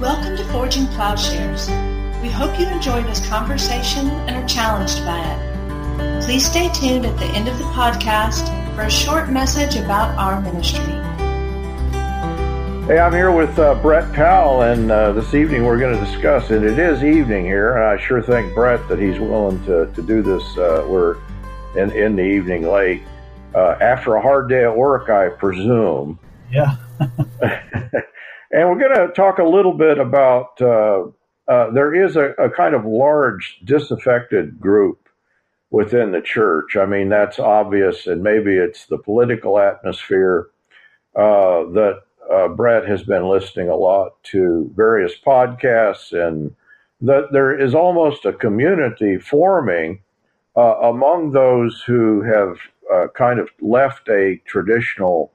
Welcome to Forging Plowshares. We hope you enjoy this conversation and are challenged by it. Please stay tuned at the end of the podcast for a short message about our ministry. Hey, I'm here with uh, Brett Powell, and uh, this evening we're going to discuss, and it is evening here, and I sure thank Brett that he's willing to, to do this. Uh, we're in, in the evening late. Uh, after a hard day at work, I presume. Yeah. And we're going to talk a little bit about uh, uh, there is a, a, kind of large disaffected group within the church. I mean, that's obvious, and maybe it's the political atmosphere uh, that uh, Brett has been listening a lot to various podcasts, and that there is almost a community forming uh, among those who have uh, kind of left a traditional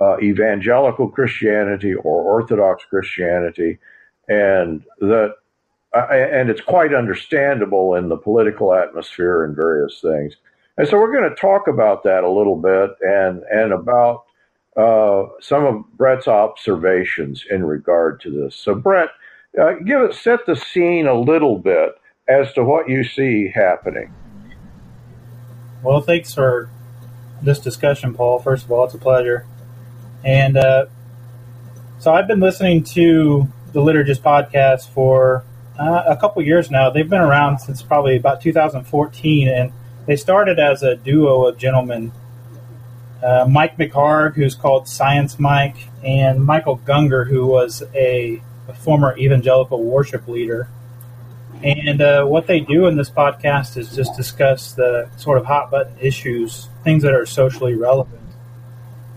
uh, evangelical Christianity or Orthodox Christianity, and that uh, and it's quite understandable in the political atmosphere and various things. And so we're going to talk about that a little bit and and about uh, some of Brett's observations in regard to this. So Brett, uh, give it set the scene a little bit as to what you see happening. Well, thanks for this discussion, Paul. First of all, it's a pleasure. And uh, so I've been listening to the Liturgist podcast for uh, a couple years now. They've been around since probably about 2014, and they started as a duo of gentlemen. Uh, Mike McHargue, who's called Science Mike, and Michael Gungor, who was a, a former evangelical worship leader. And uh, what they do in this podcast is just discuss the sort of hot button issues, things that are socially relevant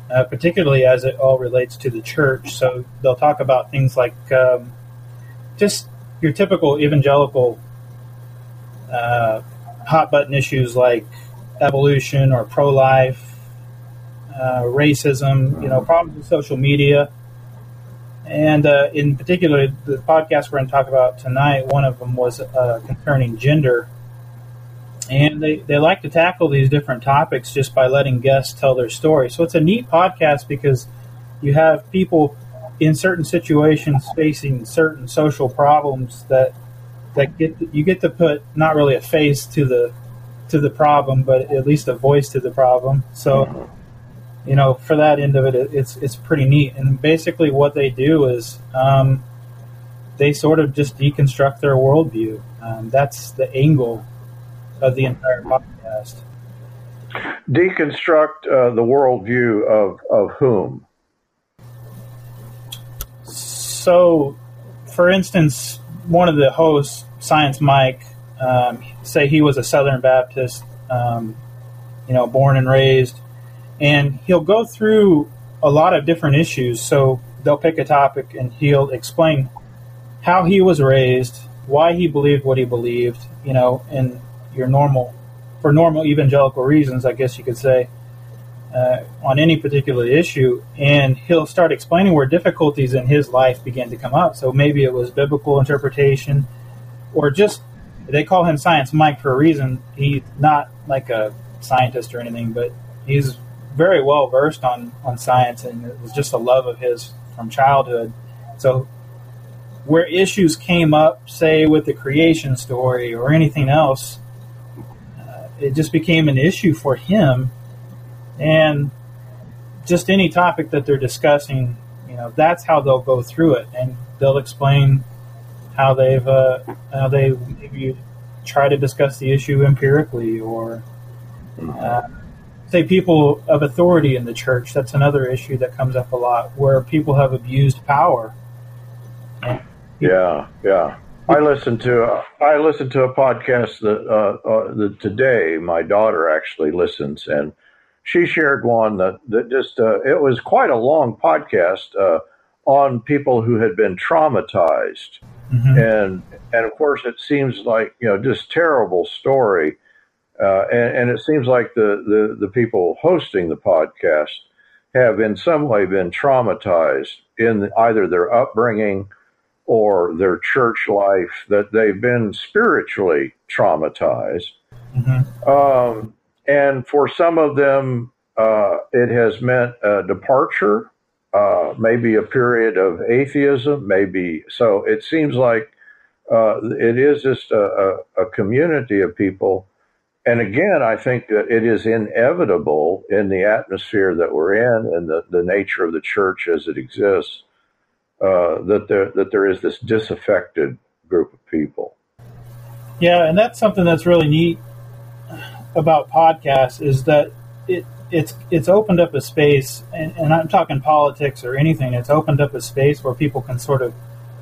uh, particularly as it all relates to the church. So they'll talk about things like um, just your typical evangelical uh, hot button issues like evolution or pro life, uh, racism, you know, problems with social media. And uh, in particular, the podcast we're going to talk about tonight, one of them was uh, concerning gender and they, they like to tackle these different topics just by letting guests tell their story. So it's a neat podcast because you have people in certain situations facing certain social problems that that get you get to put not really a face to the to the problem, but at least a voice to the problem. So you know, for that end of it, it's it's pretty neat. And basically, what they do is um, they sort of just deconstruct their worldview. Um, that's the angle of the entire podcast. Deconstruct uh, the worldview of, of whom? So, for instance, one of the hosts, Science Mike, um, say he was a Southern Baptist, um, you know, born and raised, and he'll go through a lot of different issues. So they'll pick a topic and he'll explain how he was raised, why he believed what he believed, you know, and your normal, for normal evangelical reasons, I guess you could say, uh, on any particular issue, and he'll start explaining where difficulties in his life began to come up. So maybe it was biblical interpretation, or just they call him Science Mike for a reason. He's not like a scientist or anything, but he's very well versed on on science, and it was just a love of his from childhood. So where issues came up, say with the creation story or anything else, it just became an issue for him. And just any topic that they're discussing, you know, that's how they'll go through it, and they'll explain how they've uh, how they maybe try to discuss the issue empirically, or uh, say people of authority in the church. That's another issue that comes up a lot, where people have abused power. Yeah, yeah. I listened to uh, I listened to a podcast that, uh, uh, that today my daughter actually listens, and she shared one that that just uh, it was quite a long podcast uh, on people who had been traumatized, mm-hmm. and and of course it seems like you know just terrible story, uh, and, and it seems like the, the the people hosting the podcast have in some way been traumatized in either their upbringing or their church life that they've been spiritually traumatized. Mm-hmm. Um, and for some of them, uh, it has meant a departure uh, maybe a period of atheism, maybe. So it seems like uh, it is just a, a, a, community of people. And again, I think that it is inevitable in the atmosphere that we're in and the, the nature of the church as it exists uh, that there that there is this disaffected group of people. Yeah, and that's something that's really neat about podcasts is that it it's it's opened up a space, and, and I'm talking politics or anything. It's opened up a space where people can sort of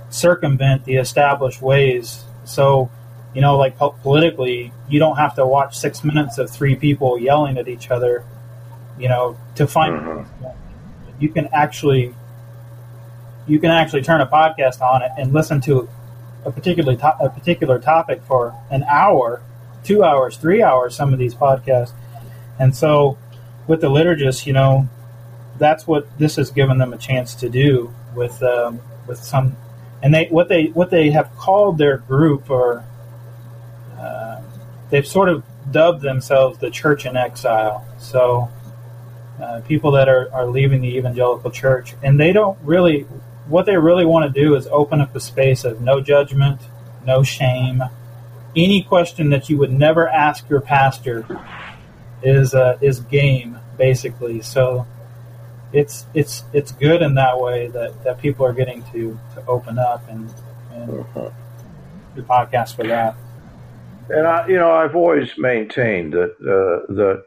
circumvent the established ways. So, you know, like politically, you don't have to watch six minutes of three people yelling at each other. You know, to find mm-hmm. you can actually you can actually turn a podcast on it and listen to a particular to- a particular topic for an hour, two hours, three hours. Some of these podcasts, and so with the liturgists, you know, that's what this has given them a chance to do with um, with some, and they what they what they have called their group or uh, they've sort of dubbed themselves the Church in Exile. So. Uh, people that are, are leaving the evangelical church, and they don't really what they really want to do is open up a space of no judgment, no shame. Any question that you would never ask your pastor is uh, is game basically. So it's it's it's good in that way that, that people are getting to, to open up and, and do podcasts for that. And I, you know, I've always maintained that uh, that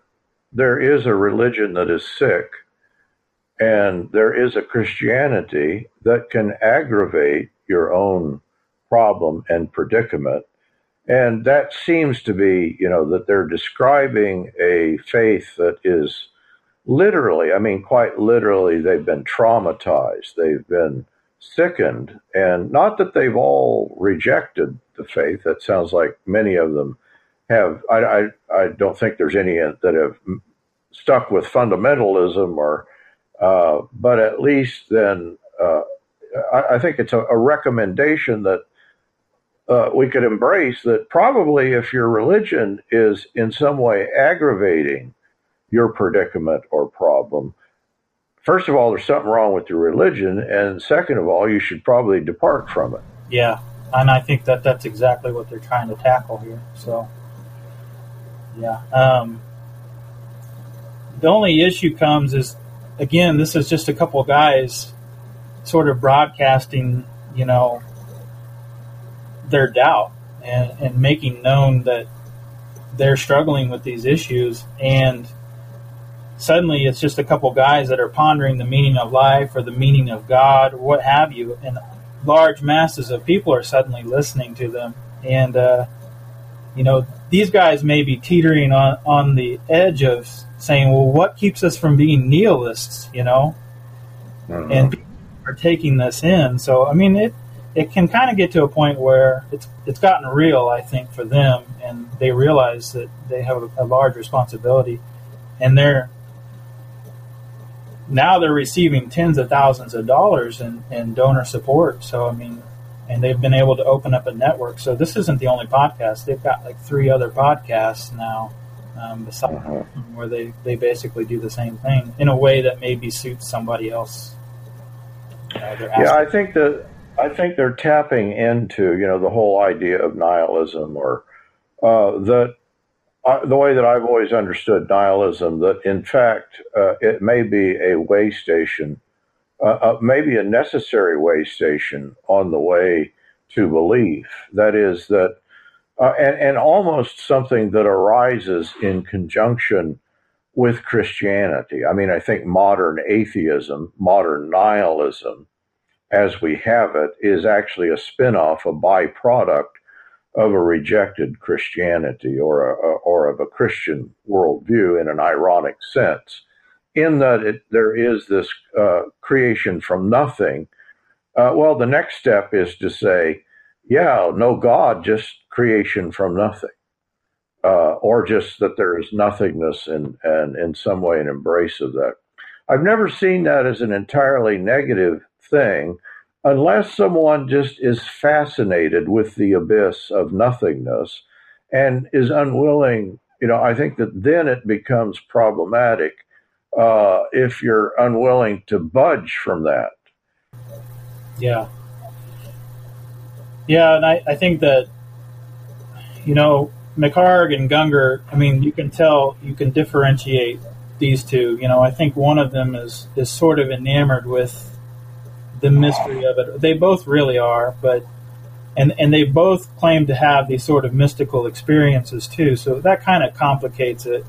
there is a religion that is sick and there is a Christianity that can aggravate your own problem and predicament. And that seems to be, you know, that they're describing a faith that is literally, I mean, quite literally, they've been traumatized, they've been sickened, and not that they've all rejected the faith. That sounds like many of them have. I, I, I don't think there's any that have stuck with fundamentalism or uh, but at least then, uh, I, I, think it's a, a recommendation that uh, we could embrace that probably if your religion is in some way aggravating your predicament or problem, first of all, there's something wrong with your religion, and second of all, you should probably depart from it. Yeah, and I think that that's exactly what they're trying to tackle here. So, yeah. Um, the only issue comes is again, this is just a couple guys sort of broadcasting, you know, their doubt and, and making known that they're struggling with these issues. And suddenly it's just a couple guys that are pondering the meaning of life or the meaning of God, or what have you. And large masses of people are suddenly listening to them. And, uh, you know, these guys may be teetering on, on the edge of saying, well, what keeps us from being nihilists, you know? Mm-hmm. And people are taking this in. So, I mean, it, it can kind of get to a point where it's it's gotten real, I think, for them, and they realize that they have a, a large responsibility, and they're now they're receiving tens of thousands of dollars in, in donor support. So I mean, and they've been able to open up a network. So this isn't the only podcast; they've got like three other podcasts now um, besides uh-huh. where they, they basically do the same thing in a way that maybe suits somebody else. Uh, yeah, I think that I think they're tapping into you know the whole idea of nihilism or uh, that uh, the way that I've always understood nihilism that in fact uh, it may be a way station, uh, uh, maybe a necessary way station on the way to belief. That is that uh, and, and almost something that arises in conjunction with Christianity. I mean, I think modern atheism, modern nihilism, as we have it, is actually a spin-off, a byproduct of a rejected Christianity or a, or of a Christian worldview in an ironic sense, in that it, there is this uh, creation from nothing. Uh, well, the next step is to say, yeah, no God, just creation from nothing. Uh, or just that there is nothingness and, and in some way an embrace of that. I've never seen that as an entirely negative thing unless someone just is fascinated with the abyss of nothingness and is unwilling, you know, I think that then it becomes problematic uh, if you're unwilling to budge from that. Yeah. Yeah, and I, I think that, you know, McHargue and Gungor, I mean, you can tell, you can differentiate these two. You know, I think one of them is, is sort of enamored with the mystery of it. They both really are, but and and they both claim to have these sort of mystical experiences too. So that kind of complicates it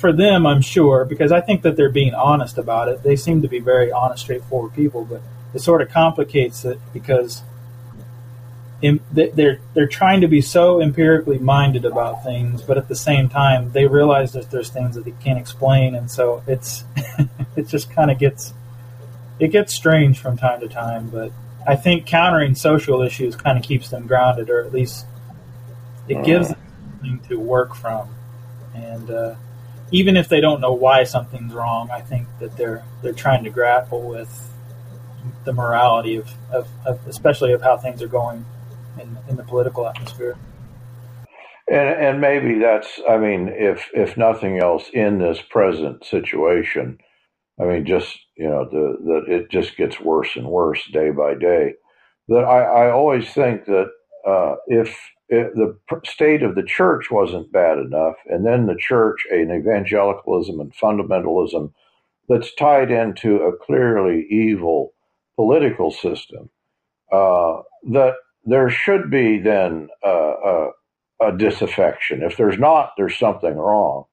for them, I'm sure, because I think that they're being honest about it. They seem to be very honest, straightforward people, but it sort of complicates it because they're they're trying to be so empirically minded about things, but at the same time, they realize that there's things that they can't explain, and so it's it just kind of gets it gets strange from time to time. But I think countering social issues kind of keeps them grounded, or at least it gives them something to work from, and. Uh, even if they don't know why something's wrong, I think that they're they're trying to grapple with the morality of, of, of especially of how things are going in, in the political atmosphere. And, and maybe that's, I mean, if if nothing else, in this present situation, I mean, just you know, the that it just gets worse and worse day by day. That I, I always think that uh, if it, the state of the church wasn't bad enough, and then the church, an evangelicalism and fundamentalism that's tied into a clearly evil political system, uh, that there should be then a, a disaffection. If there's not, there's something wrong.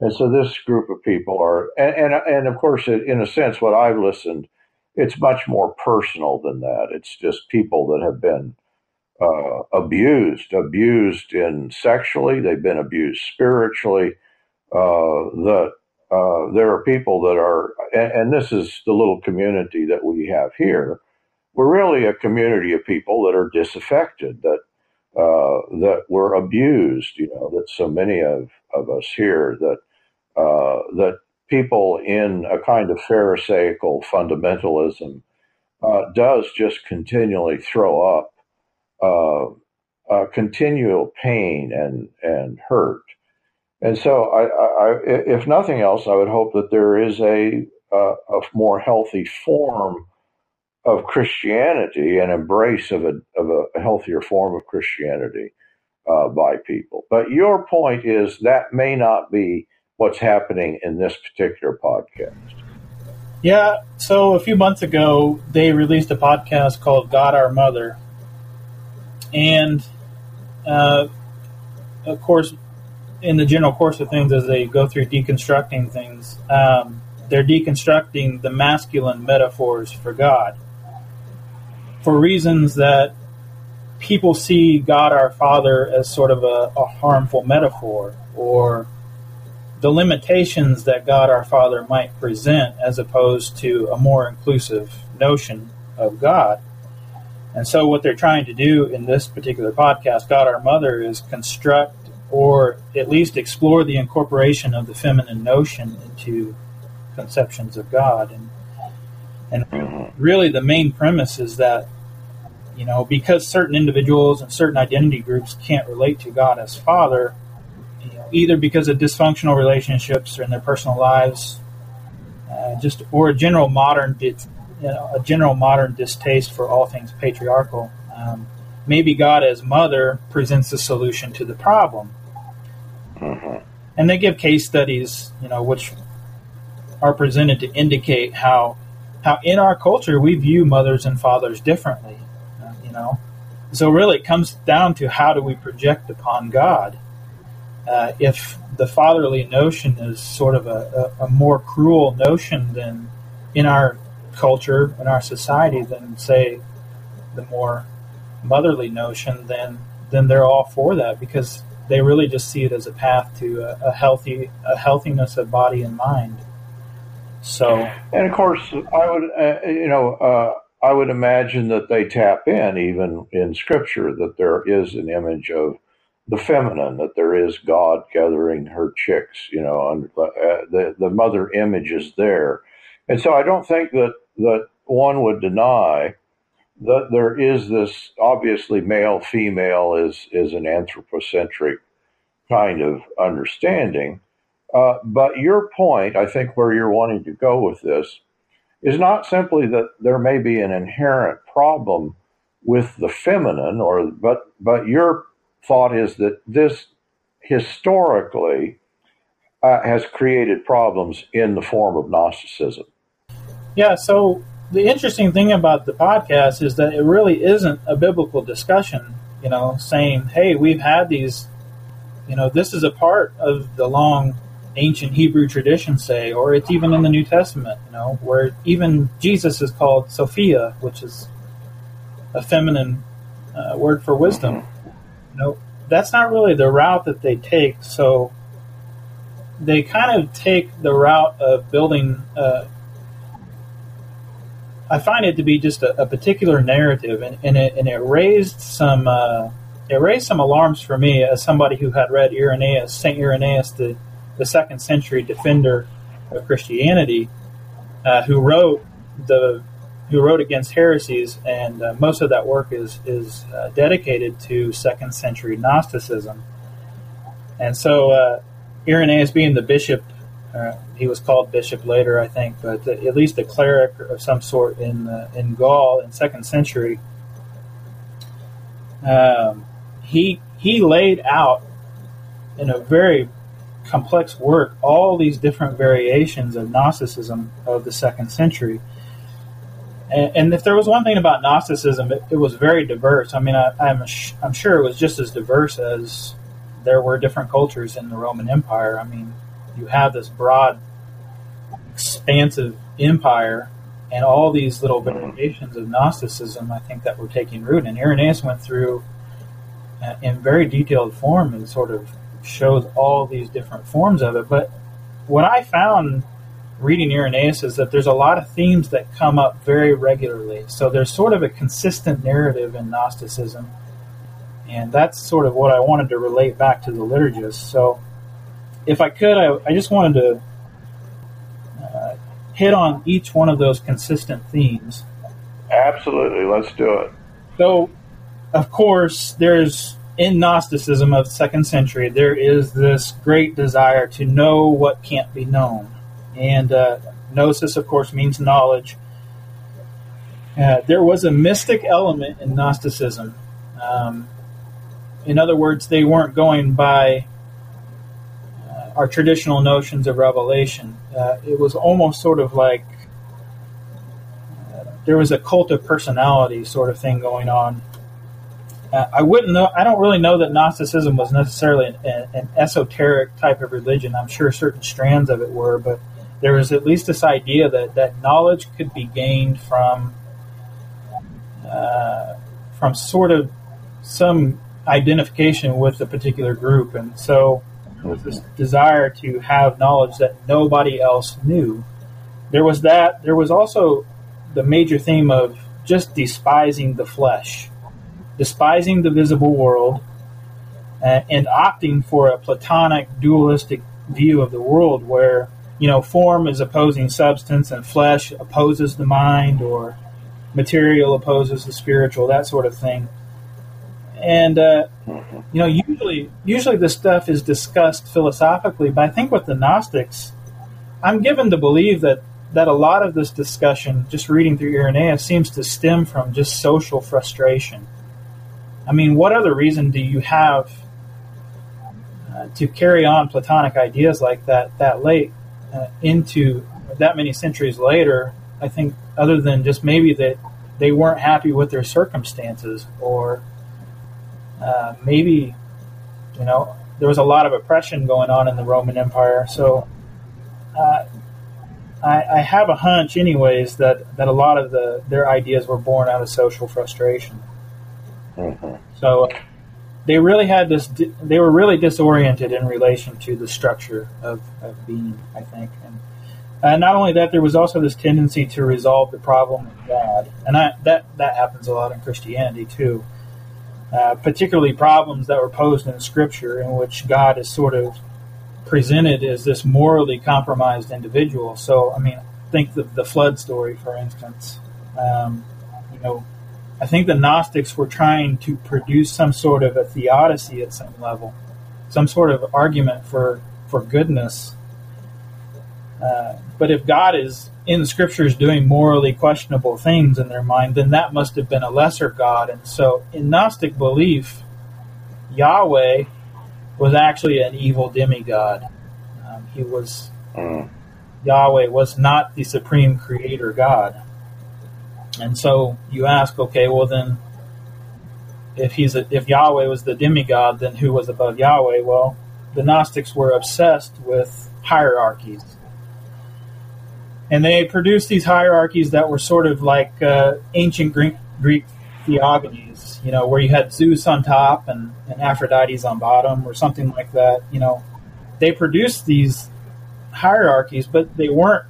And so this group of people are, and, and, and of course, in a sense, what I've listened, it's much more personal than that. It's just people that have been uh, abused, abused in sexually. They've been abused spiritually. Uh, that uh, there are people that are, and, and, this is the little community that we have here. We're really a community of people that are disaffected, that uh, that were abused. You know, that so many of, of us here that uh, that people in a kind of Pharisaical fundamentalism uh, does just continually throw up uh, uh, continual pain and and hurt. And so, I, I, if nothing else, I would hope that there is a, a, a more healthy form of Christianity and embrace of a of a healthier form of Christianity uh, by people. But your point is that may not be what's happening in this particular podcast. Yeah. So a few months ago, they released a podcast called "God Our Mother," and uh, of course, in the general course of things, as they go through deconstructing things, um, they're deconstructing the masculine metaphors for God for reasons that people see God our Father as sort of a, a harmful metaphor or the limitations that God our Father might present as opposed to a more inclusive notion of God. And so, what they're trying to do in this particular podcast, God Our Mother, is construct or at least explore the incorporation of the feminine notion into conceptions of God. And, and really, the main premise is that, you know, because certain individuals and certain identity groups can't relate to God as Father, you know, either because of dysfunctional relationships or in their personal lives, uh, just or a general modern a general modern distaste for all things patriarchal. Um, maybe God as mother presents a solution to the problem. Mm-hmm. And they give case studies, you know, which are presented to indicate how how in our culture we view mothers and fathers differently. Uh, you know, so really it comes down to how do we project upon God. Uh, if the fatherly notion is sort of a, a, a more cruel notion than in our culture in our society than say the more motherly notion, then then they're all for that because they really just see it as a path to a, a healthy a healthiness of body and mind. So, and of course, I would uh, you know uh, I would imagine that they tap in even in Scripture that there is an image of the feminine, that there is God gathering her chicks. You know, and, uh, the the mother image is there, and so I don't think that that one would deny that there is this obviously male female is is an anthropocentric kind of understanding Uh, but your point, I think, where you're wanting to go with this, is not simply that there may be an inherent problem with the feminine, or but but your thought is that this historically uh, has created problems in the form of Gnosticism. Yeah. So the interesting thing about the podcast is that it really isn't a biblical discussion. You know, saying, "Hey, we've had these." You know, this is a part of the long ancient Hebrew tradition say, or it's even in the New Testament, you know, where even Jesus is called Sophia, which is a feminine uh, word for wisdom. You know, that's not really the route that they take. So they kind of take the route of building. Uh, I find it to be just a, a particular narrative, and, and, it, and it raised some uh, it raised some alarms for me as somebody who had read Irenaeus, Saint Irenaeus, the the second century defender of Christianity, uh, who wrote the who wrote against heresies, and uh, most of that work is is uh, dedicated to second century Gnosticism. And so, uh, Irenaeus, being the bishop, uh, he was called bishop later, I think, but at least a cleric of some sort in uh, in Gaul in second century. Um, he he laid out in a very complex work all these different variations of Gnosticism of the second century. And, if there was one thing about Gnosticism, it, it was very diverse. I mean, I, am I'm, I'm sure it was just as diverse as there were different cultures in the Roman Empire. I mean, you have this broad, expansive empire and all these little variations of Gnosticism, I think, that were taking root. And Irenaeus went through uh, in very detailed form and sort of shows all these different forms of it. But what I found reading Irenaeus is that there's a lot of themes that come up very regularly. So there's sort of a consistent narrative in Gnosticism. And that's sort of what I wanted to relate back to the liturgist. So if I could, I, I just wanted to uh, hit on each one of those consistent themes. Absolutely. Let's do it. So, of course, there's in Gnosticism of the second century, there is this great desire to know what can't be known. And uh, gnosis, of course, means knowledge. Uh, there was a mystic element in Gnosticism. Um, in other words, they weren't going by our traditional notions of revelation. Uh, it was almost sort of like uh, there was a cult of personality sort of thing going on uh, I wouldn't know. I don't really know that Gnosticism was necessarily an, an, esoteric type of religion. I'm sure certain strands of it were, but there was at least this idea that that knowledge could be gained from uh, from sort of some identification with a particular group, and so with this desire to have knowledge that nobody else knew. There was that. There was also the major theme of just despising the flesh despising the visible world, uh, and opting for a Platonic dualistic view of the world where, you know, form is opposing substance and flesh opposes the mind or material opposes the spiritual, that sort of thing. And, uh, you know, usually, usually this stuff is discussed philosophically, but I think with the Gnostics, I'm given to believe that that a lot of this discussion, just reading through Irenaeus, seems to stem from just social frustration. I mean, what other reason do you have uh, to carry on Platonic ideas like that that late uh, into that many centuries later? I think, other than just maybe that they weren't happy with their circumstances, or uh, maybe, you know, there was a lot of oppression going on in the Roman Empire. So uh, I, I, have a hunch, anyways, that, that a lot of the their ideas were born out of social frustration. Mm-hmm. So they really had this. They were really disoriented in relation to the structure of, of being. I think, and uh, not only that, there was also this tendency to resolve the problem with God, and I, that that happens a lot in Christianity too. Uh, particularly problems that were posed in Scripture, in which God is sort of presented as this morally compromised individual. So, I mean, think of the flood story, for instance. Um, you know, I think the Gnostics were trying to produce some sort of a theodicy at some level, some sort of argument for, for goodness Uh, but if God is in the scriptures doing morally questionable things in their mind, then that must have been a lesser God. And so, in Gnostic belief, Yahweh was actually an evil demigod. Um, he was mm. Yahweh was not the supreme creator God. And so you ask, okay, well then, if he's a, if Yahweh was the demigod, then who was above Yahweh? Well, the Gnostics were obsessed with hierarchies, and they produced these hierarchies that were sort of like uh, ancient Greek, Greek theogonies, you know, where you had Zeus on top and, and Aphrodite's on bottom, or something like that. You know, they produced these hierarchies, but they weren't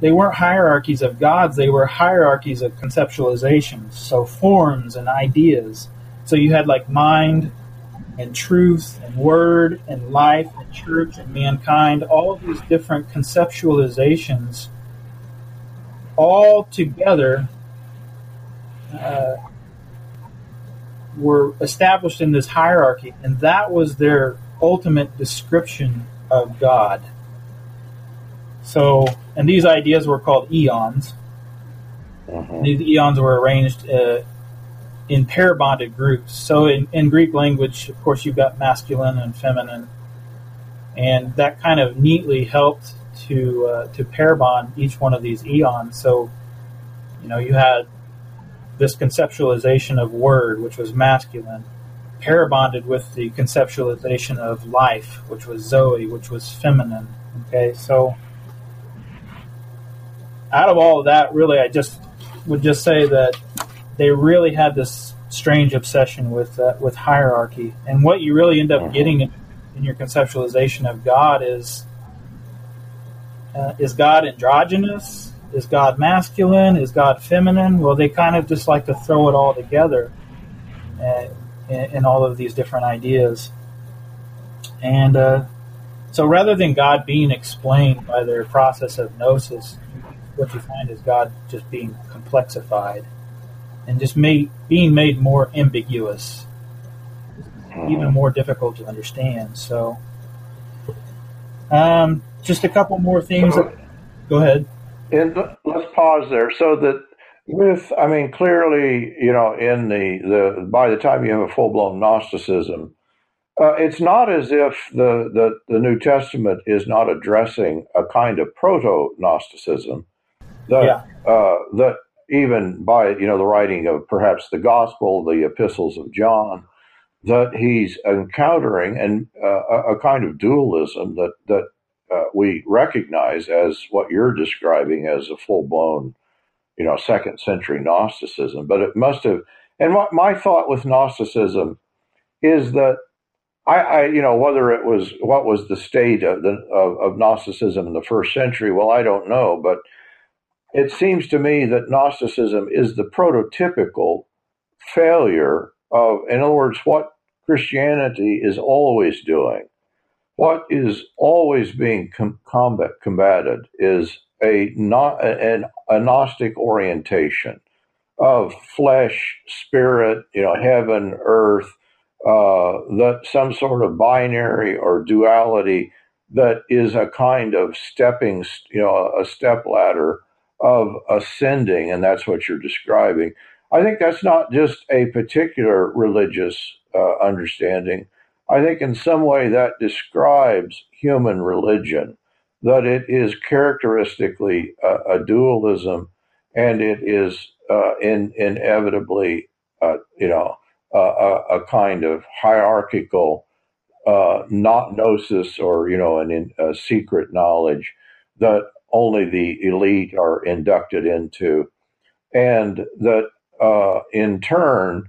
they weren't hierarchies of gods, they were hierarchies of conceptualizations, so forms and ideas. So you had like mind and truth and word and life and church and mankind, all of these different conceptualizations all together uh, were established in this hierarchy, and that was their ultimate description of God. So, and these ideas were called eons. Uh-huh. These eons were arranged uh, in pair bonded groups. So, in, in Greek language, of course, you've got masculine and feminine, and that kind of neatly helped to uh, to pair bond each one of these eons. So, you know, you had this conceptualization of word, which was masculine, pair bonded with the conceptualization of life, which was Zoe, which was feminine. Okay, so out of all of that, really, I just would just say that they really had this strange obsession with uh, with hierarchy, and what you really end up mm-hmm. getting in, in your conceptualization of God is uh, is God androgynous? Is God masculine? Is God feminine? Well, they kind of just like to throw it all together uh, in, in, all of these different ideas. And uh, so rather than God being explained by their process of gnosis, what you find is God just being complexified and just made, being made more ambiguous, even more difficult to understand. So, um, just a couple more things. So, go ahead. And let's pause there. So that with, I mean, clearly, you know, in the, the by the time you have a full blown Gnosticism, uh, it's not as if the, the, the New Testament is not addressing a kind of proto Gnosticism that yeah. uh, that even by you know the writing of perhaps the gospel, the epistles of John, that he's encountering and uh, a, kind of dualism that that uh, we recognize as what you're describing as a full blown, you know, second century Gnosticism. But it must have. And my, my thought with Gnosticism is that I, I, you know, whether it was what was the state of the of, of Gnosticism in the first century, well, I don't know, but it seems to me that Gnosticism is the prototypical failure of, in other words, what Christianity is always doing. What is always being com- combat, combated is a, not, an, a Gnostic orientation of flesh, spirit, you know, heaven, earth, uh, that some sort of binary or duality that is a kind of stepping, you know, a step ladder of ascending, and that's what you're describing. I think that's not just a particular religious uh, understanding. I think in some way that describes human religion, that it is characteristically a, a dualism and it is uh, in, inevitably, uh, you know, a, a, kind of hierarchical, uh, not gnosis or, you know, an, a secret knowledge that only the elite are inducted into, and that uh, in turn,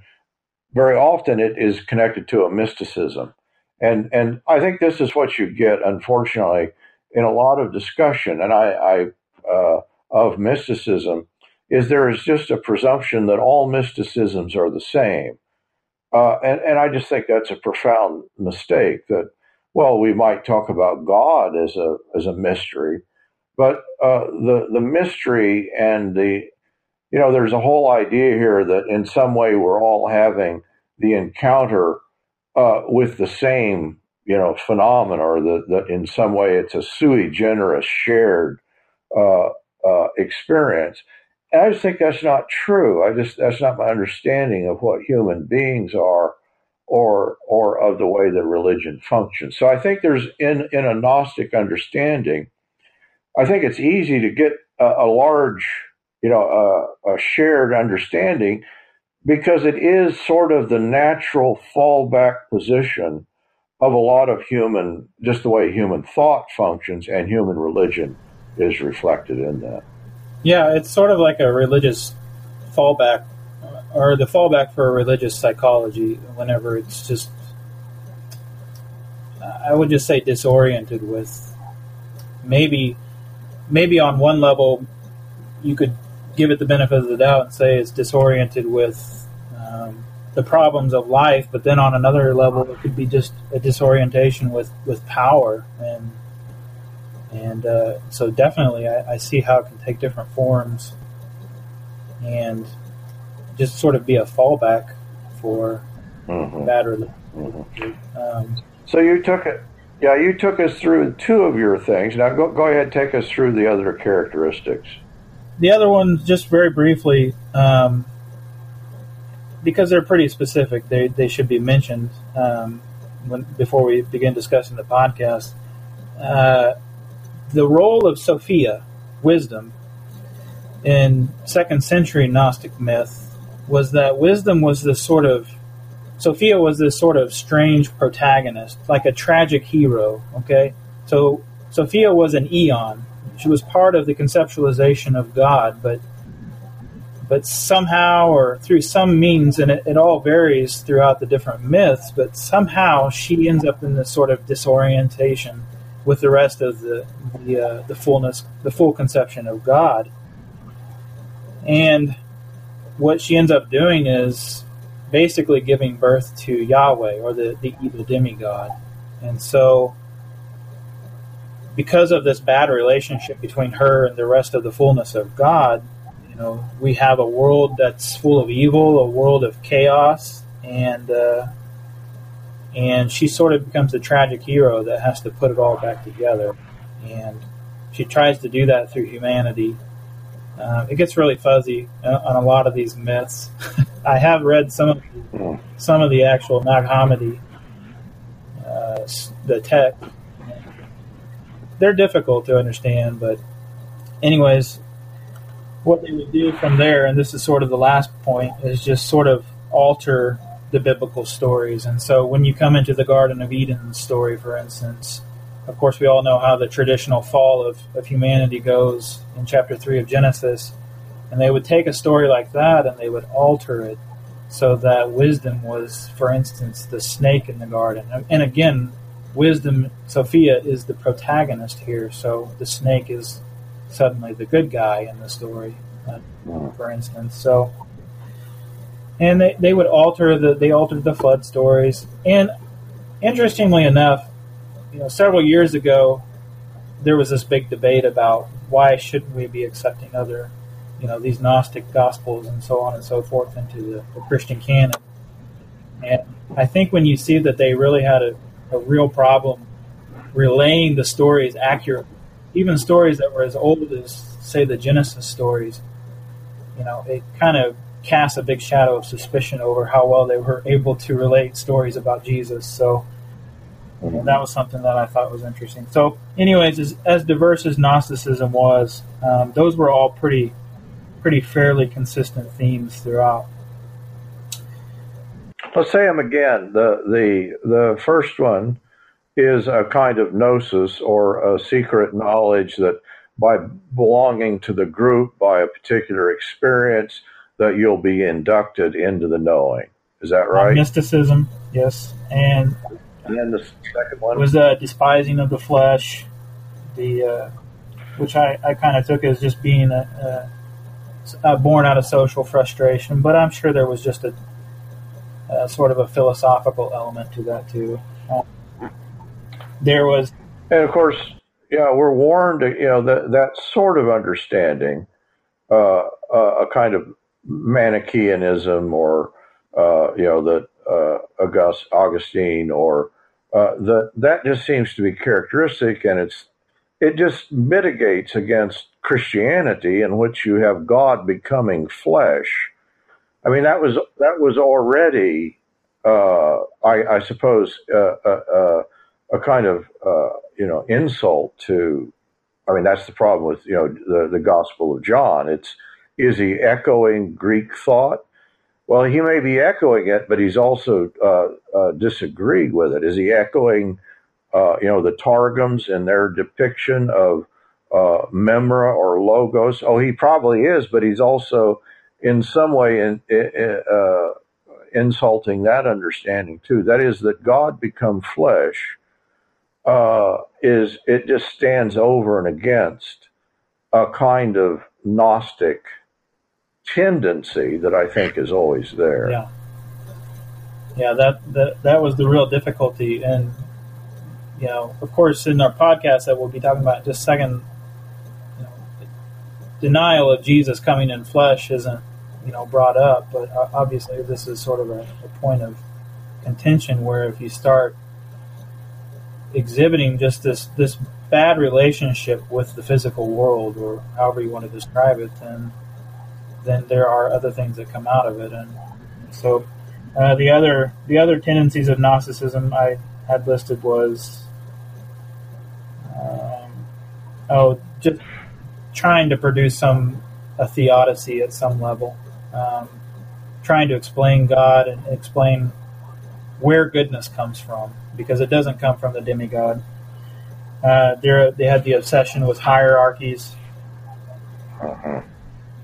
very often it is connected to a mysticism. And, and I think this is what you get, unfortunately, in a lot of discussion, and I, I uh, of mysticism, is there is just a presumption that all mysticisms are the same. Uh, and, and I just think that's a profound mistake that, well, we might talk about God as a, as a mystery, but uh, the the mystery and the you know there's a whole idea here that in some way we're all having the encounter uh, with the same you know, phenomena or that, in some way it's a sui generis shared uh, uh, experience. I just think that's not true. I just that's not my understanding of what human beings are, or or of the way that religion functions. So I think there's in in a Gnostic understanding, I think it's easy to get a, a large, you know, a, a shared understanding because it is sort of the natural fallback position of a lot of human, just the way human thought functions and human religion is reflected in that. Yeah, it's sort of like a religious fallback, or the fallback for religious psychology. Whenever it's just, I would just say disoriented with maybe, maybe on one level, you could give it the benefit of the doubt and say it's disoriented with um, the problems of life, but then on another level, it could be just a disorientation with, with power and and uh, so definitely I, I, see how it can take different forms and just sort of be a fallback for mm-hmm. bad mm-hmm. um, so you took it yeah you took us through two of your things. Now go, go ahead take us through the other characteristics. The other ones just very briefly um, because they're pretty specific they, they should be mentioned um, when, before we begin discussing the podcast. Uh, the role of Sophia, wisdom, in second century Gnostic myth was that wisdom was this sort of Sophia was this sort of strange protagonist, like a tragic hero. Okay, so Sophia was an eon. She was part of the conceptualization of God, but but somehow or through some means, and it, it all varies throughout the different myths, but somehow she ends up in this sort of disorientation with the rest of the the, uh, the fullness, the full conception of God. And what she ends up doing is basically giving birth to Yahweh or the, the evil demigod. And so, because of this bad relationship between her and the rest of the fullness of God, you know, we have a world that's full of evil, a world of chaos, and uh, and she sort of becomes the tragic hero that has to put it all back together. And she tries to do that through humanity. Uh, it gets really fuzzy uh, on a lot of these myths. I have read some of the, some of the actual Nag Hammadi, uh, the text. They're difficult to understand, but anyways, what they would do from there, and this is sort of the last point, is just sort of alter the biblical stories. And so when you come into the Garden of Eden story, for instance, of course, we all know how the traditional fall of, of humanity goes in chapter 3 of Genesis. And they would take a story like that and they would alter it so that wisdom was, for instance, the snake in the garden. And again, wisdom, Sophia, is the protagonist here. So the snake is suddenly the good guy in the story, uh, for instance. So and they, they would alter the they altered the flood stories. And interestingly enough, you know, several years ago, there was this big debate about why shouldn't we be accepting other, you know, these Gnostic gospels and so on and so forth into the, the Christian canon. And I think when you see that they really had a, a real problem relaying the stories accurately, even stories that were as old as, say, the Genesis stories, you know, it kind of casts a big shadow of suspicion over how well they were able to relate stories about Jesus. So mm-hmm. that was something that I thought was interesting. So, anyways, as, as diverse as Gnosticism was, um, those were all pretty, pretty fairly consistent themes throughout. Let's say them again. The the the first one is a kind of gnosis or a secret knowledge that by belonging to the group, by a particular experience, that you'll be inducted into the knowing. Is that right? mysticism, yes. And, and then the second one was uh, despising of the flesh, the uh, which I, I kind of took as just being a, a, born out of social frustration, but I'm sure there was just a, sort of a philosophical element to that too. Um, there was, and of course, yeah, we're warned. You know that that sort of understanding, uh, a kind of Manichaeanism or uh, you know that uh, August, Augustine or uh, that that just seems to be characteristic, and it's it just mitigates against Christianity, in which you have God becoming flesh. I mean, that was that was already, uh, I, I, suppose, uh, uh, uh a kind of you know insult to. I mean, that's the problem with you know the the Gospel of John. It's is he echoing Greek thought? Well, he may be echoing it, but he's also uh, uh, disagreed with it. Is he echoing, uh, you know, the Targums and their depiction of uh, memra or logos? Oh, he probably is, but he's also in some way in, in, uh, insulting that understanding too. That is that God become flesh uh, is it just stands over and against a kind of Gnostic tendency that I think is always there. Yeah. Yeah, that, that that was the real difficulty, and you know, of course, in our podcast that we'll be talking about in just a second, denial of Jesus coming in flesh isn't you know brought up, but obviously this is sort of a, a point of contention where if you start exhibiting just this this bad relationship with the physical world, or however you want to describe it, then then there are other things that come out of it. And so uh, the other the other tendencies of Gnosticism I had listed was um, oh just trying to produce some a theodicy at some level, um, trying to explain God and explain where goodness comes from because it doesn't come from the demiurge. Uh, they had the obsession with hierarchies. Uh-huh.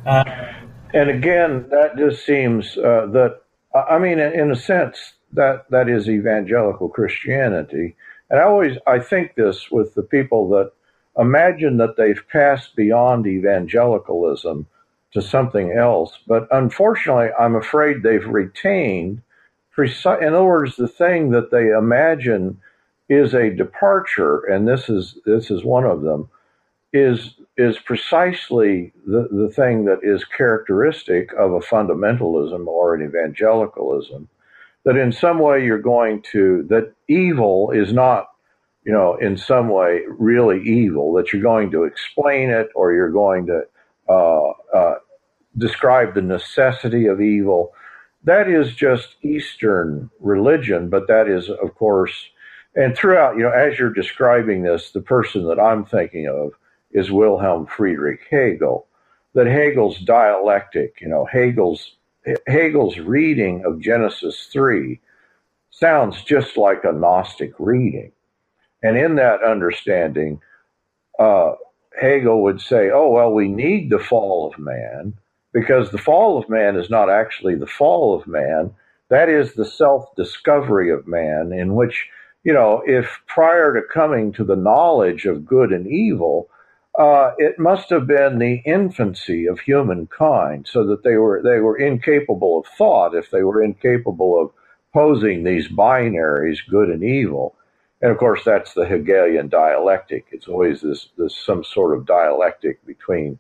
Uh, and again, that just seems uh, that I mean, in a sense, that that is evangelical Christianity. And I always I think this with the people that imagine that they've passed beyond evangelicalism to something else, but unfortunately, I'm afraid they've retained. Precise, in other words, the thing that they imagine is a departure, and this is this is one of them, is is precisely the, the thing that is characteristic of a fundamentalism or an evangelicalism. That in some way you're going to, that evil is not, you know, in some way really evil, that you're going to explain it or you're going to uh, uh, describe the necessity of evil. That is just Eastern religion, but that is, of course, and throughout, you know, as you're describing this, the person that I'm thinking of is Wilhelm Friedrich Hegel. That Hegel's dialectic, you know, Hegel's Hegel's reading of Genesis 3 sounds just like a Gnostic reading. And in that understanding, uh, Hegel would say, oh, well, we need the fall of man because the fall of man is not actually the fall of man. That is the self discovery of man, in which, you know, if prior to coming to the knowledge of good and evil, uh, it must have been the infancy of humankind, so that they were they were incapable of thought if they were incapable of posing these binaries, good and evil. And of course, that's the Hegelian dialectic. It's always this this some sort of dialectic between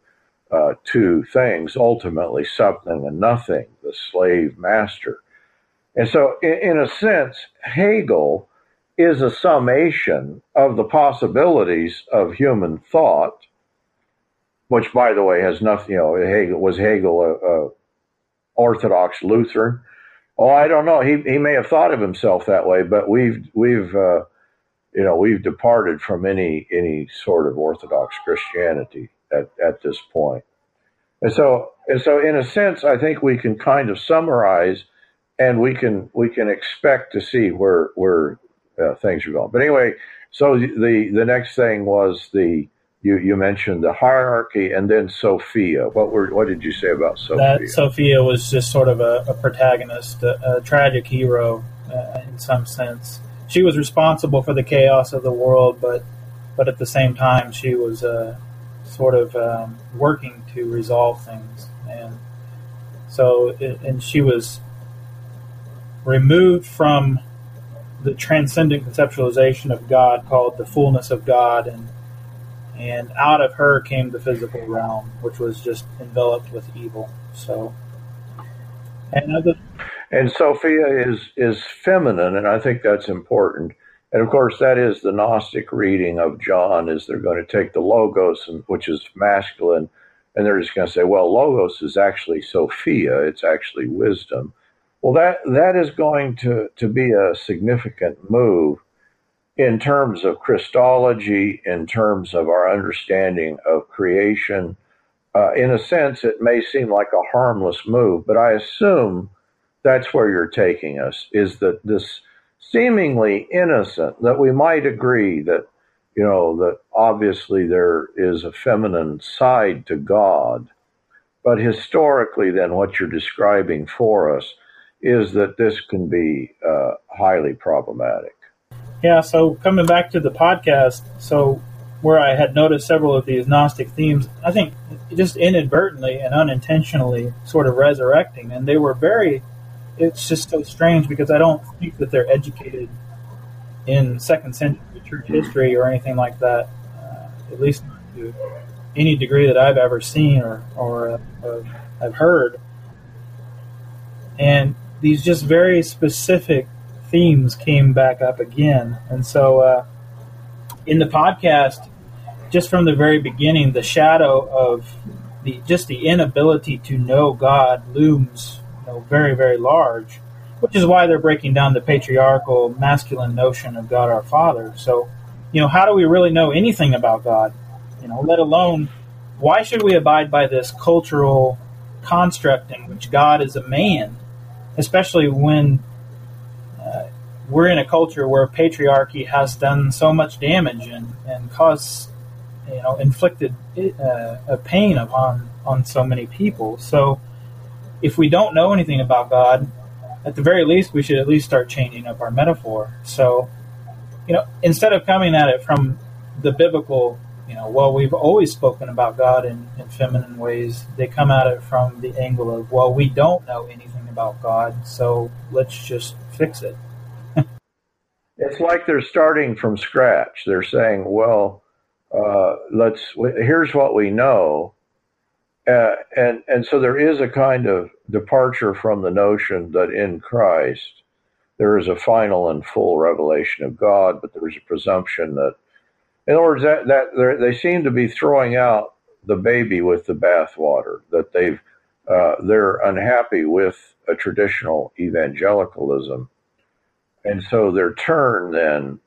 uh, two things, ultimately something and nothing, the slave master. And so, in, in a sense, Hegel is a summation of the possibilities of human thought, which, by the way, has nothing. You know, Hegel was Hegel a, a Orthodox Lutheran? Oh, I don't know. He he may have thought of himself that way, but we've we've uh, you know we've departed from any any sort of Orthodox Christianity at at this point. And so and so, in a sense, I think we can kind of summarize, and we can we can expect to see where where uh, things are going. But anyway, so the the next thing was the you you mentioned the hierarchy and then Sophia. What were what did you say about Sophia? That Sophia was just sort of a, a protagonist, a, a, tragic hero uh, in some sense. She was responsible for the chaos of the world, but but at the same time, she was uh, sort of um, working to resolve things, and so and she was removed from the transcendent conceptualization of God called the fullness of God, and and out of her came the physical realm, which was just enveloped with evil. So, and other, and Sophia is is feminine, and I think that's important. And of course, that is the Gnostic reading of John. Is they're going to take the logos, which is masculine, and they're just going to say, well, logos is actually Sophia. It's actually wisdom. Well, that that is going to to be a significant move in terms of Christology, in terms of our understanding of creation. Uh, in a sense, it may seem like a harmless move, but I assume that's where you're taking us. Is that this seemingly innocent that we might agree that you know that obviously there is a feminine side to God, but historically, then what you're describing for us is that this can be uh, highly problematic. Yeah. So coming back to the podcast, so where I had noticed several of these Gnostic themes, I think just inadvertently and unintentionally sort of resurrecting, and they were very it's just so strange because I don't think that they're educated in second century church history or anything like that, uh, at least not to any degree that I've ever seen or, or uh, I've heard. And these just very specific themes came back up again. And so uh, in the podcast, just from the very beginning, the shadow of the just the inability to know God looms know, very, very large, which is why they're breaking down the patriarchal masculine notion of God our Father. So, you know, how do we really know anything about God? You know, let alone why should we abide by this cultural construct in which God is a man, especially when uh, we're in a culture where patriarchy has done so much damage and, and caused, you know, inflicted uh, a pain upon on so many people. So, if we don't know anything about God, at the very least, we should at least start changing up our metaphor. So, you know, instead of coming at it from the biblical, you know, well, we've always spoken about God in, in feminine ways, they come at it from the angle of, well, we don't know anything about God, so let's just fix it. it's like they're starting from scratch. They're saying, well, uh, let's, here's what we know uh, and and so there is a kind of departure from the notion that in Christ there is a final and full revelation of God, but there is a presumption that, in other words, that that they seem to be throwing out the baby with the bathwater. That they've uh, they're unhappy with a traditional evangelicalism, and so their turn then,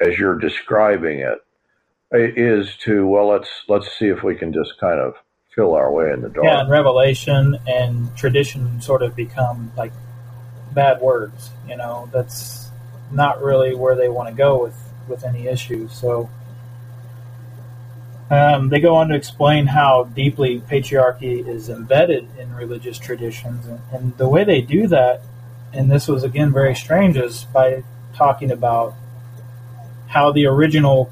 as you're describing it, is to well let's let's see if we can just kind of feel our way in the dark. Yeah, and revelation and tradition sort of become like bad words. You know, that's not really where they want to go with with any issues. So. Um, they go on to explain how deeply patriarchy is embedded in religious traditions. And, and the way they do that, and this was again very strange, is by talking about how the original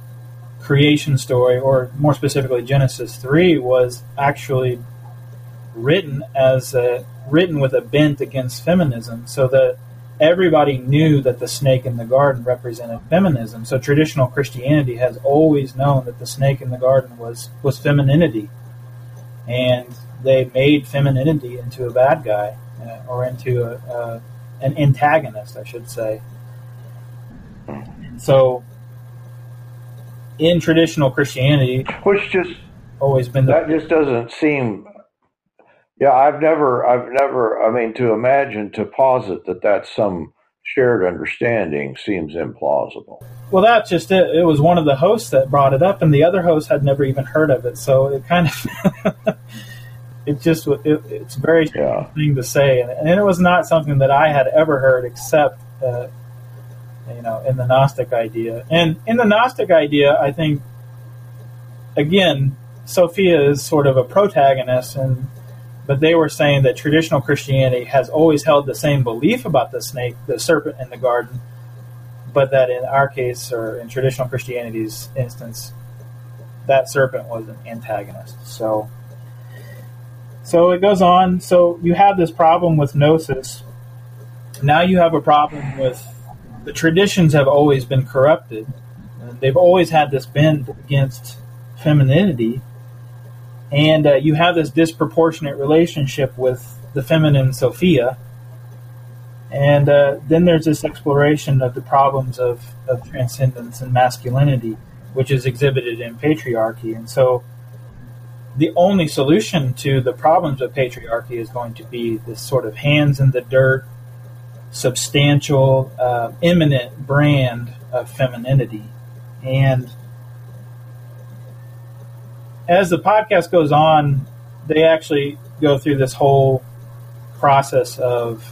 creation story, or more specifically Genesis 3, was actually written as a, written with a bent against feminism, so that everybody knew that the snake in the garden represented feminism. So traditional Christianity has always known that the snake in the garden was was femininity, and they made femininity into a bad guy uh, or into a, uh, an antagonist, I should say. So in traditional Christianity, which just always been the, that just doesn't seem. Yeah, I've never, I've never. I mean, to imagine to posit that that's some shared understanding seems implausible. Well, that's just it. It was one of the hosts that brought it up, and the other host had never even heard of it. So it kind of, it just, it, it's very yeah. thing to say, and, and, it was not something that I had ever heard except uh, you know, in the Gnostic idea. And in the Gnostic idea, I think, again, Sophia is sort of a protagonist, and but they were saying that traditional Christianity has always held the same belief about the snake, the serpent in the garden, but that in our case, or in traditional Christianity's instance, that serpent was an antagonist. So, so it goes on. So you have this problem with gnosis. Now you have a problem with the traditions have always been corrupted. They've always had this bend against femininity, and uh, you have this disproportionate relationship with the feminine Sophia. And uh, then there's this exploration of the problems of, of transcendence and masculinity, which is exhibited in patriarchy. And so the only solution to the problems of patriarchy is going to be this sort of hands in the dirt, substantial, uh, immanent brand of femininity. And as the podcast goes on, they actually go through this whole process of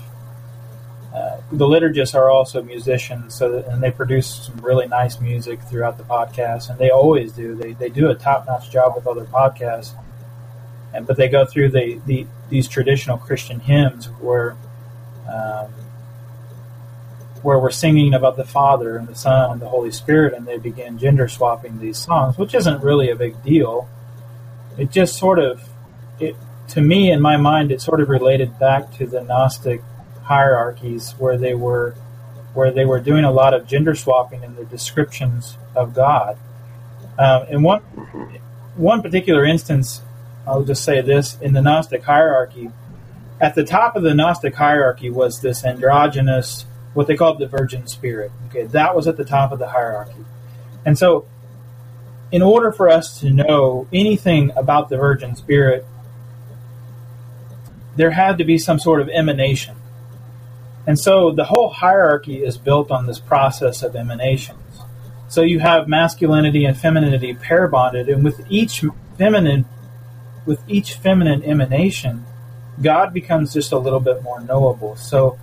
uh, the liturgists are also musicians, so that, and they produce some really nice music throughout the podcast, and they always do. They, they do a top notch job with other podcasts, and but they go through the, the these traditional Christian hymns where um, where we're singing about the Father and the Son and the Holy Spirit, and they begin gender swapping these songs, which isn't really a big deal. It just sort of it to me in my mind it sort of related back to the Gnostic hierarchies where they were where they were doing a lot of gender swapping in the descriptions of God. Um, in one one particular instance, I'll just say this: in the Gnostic hierarchy, at the top of the Gnostic hierarchy was this androgynous, what they called the Virgin Spirit. Okay, that was at the top of the hierarchy, and so, in order for us to know anything about the Virgin Spirit, there had to be some sort of emanation and so the whole hierarchy is built on this process of emanations. So you have masculinity and femininity pair bonded, and with each feminine, with each feminine emanation, God becomes just a little bit more knowable. So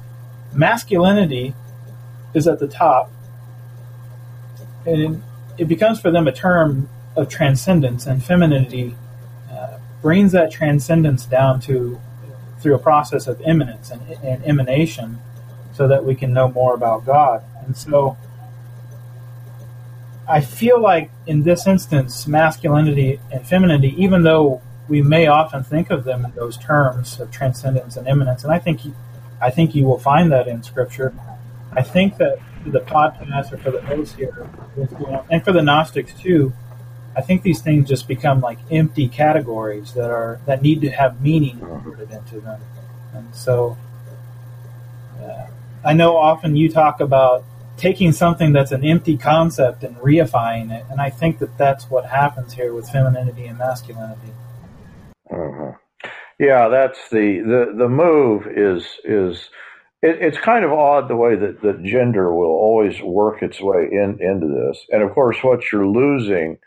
masculinity is at the top, and it becomes for them a term of transcendence, and femininity uh, brings that transcendence down to through a process of immanence and, and emanation so that we can know more about God. And so I feel like in this instance, masculinity and femininity, even though we may often think of them in those terms of transcendence and immanence, and I think I think you will find that in Scripture. I think that the podcast or for the hosts here, and for the Gnostics too, I think these things just become like empty categories that are that need to have meaning inserted into them, and so I know often you talk about taking something that's an empty concept and reifying it, and I think that that's what happens here with femininity and masculinity. Mm-hmm. Yeah, that's the, the the move is is it, it's kind of odd the way that, that gender will always work its way in into this, and of course, what you're losing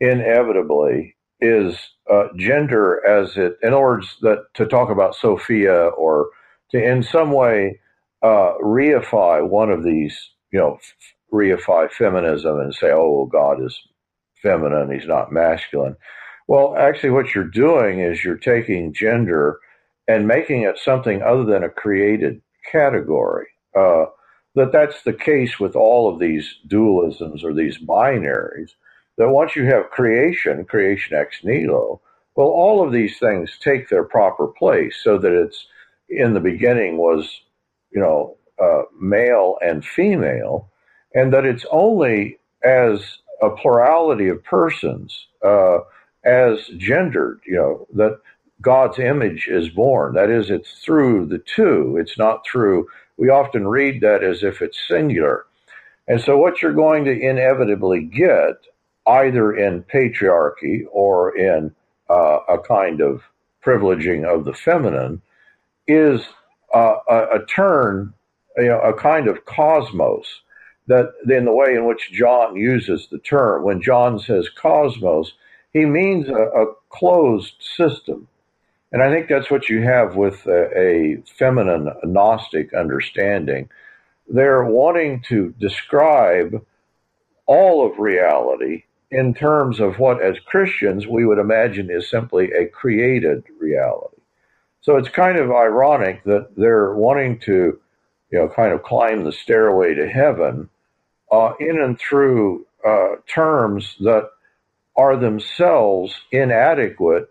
inevitably is uh, gender as it. In other words, that to talk about Sophia or to in some way uh, reify one of these, you know, reify feminism and say, oh, God is feminine, he's not masculine. Well, actually, what you're doing is you're taking gender and making it something other than a created category. Uh, that that's the case with all of these dualisms or these binaries. That once you have creation, creation ex nihilo, well, all of these things take their proper place so that it's in the beginning was you know, uh, male and female, and that it's only as a plurality of persons, uh, as gendered, you know, that God's image is born. That is, it's through the two. It's not through, we often read that as if it's singular. And so, what you're going to inevitably get, either in patriarchy or in uh, a kind of privileging of the feminine, is uh, a, a, turn, you know, a kind of cosmos that in the way in which John uses the term. When John says cosmos, he means a, a closed system. And I think that's what you have with a, a feminine Gnostic understanding. They're wanting to describe all of reality in terms of what, as Christians, we would imagine is simply a created reality. So it's kind of ironic that they're wanting to, you know, kind of climb the stairway to heaven uh, in and through uh, terms that are themselves inadequate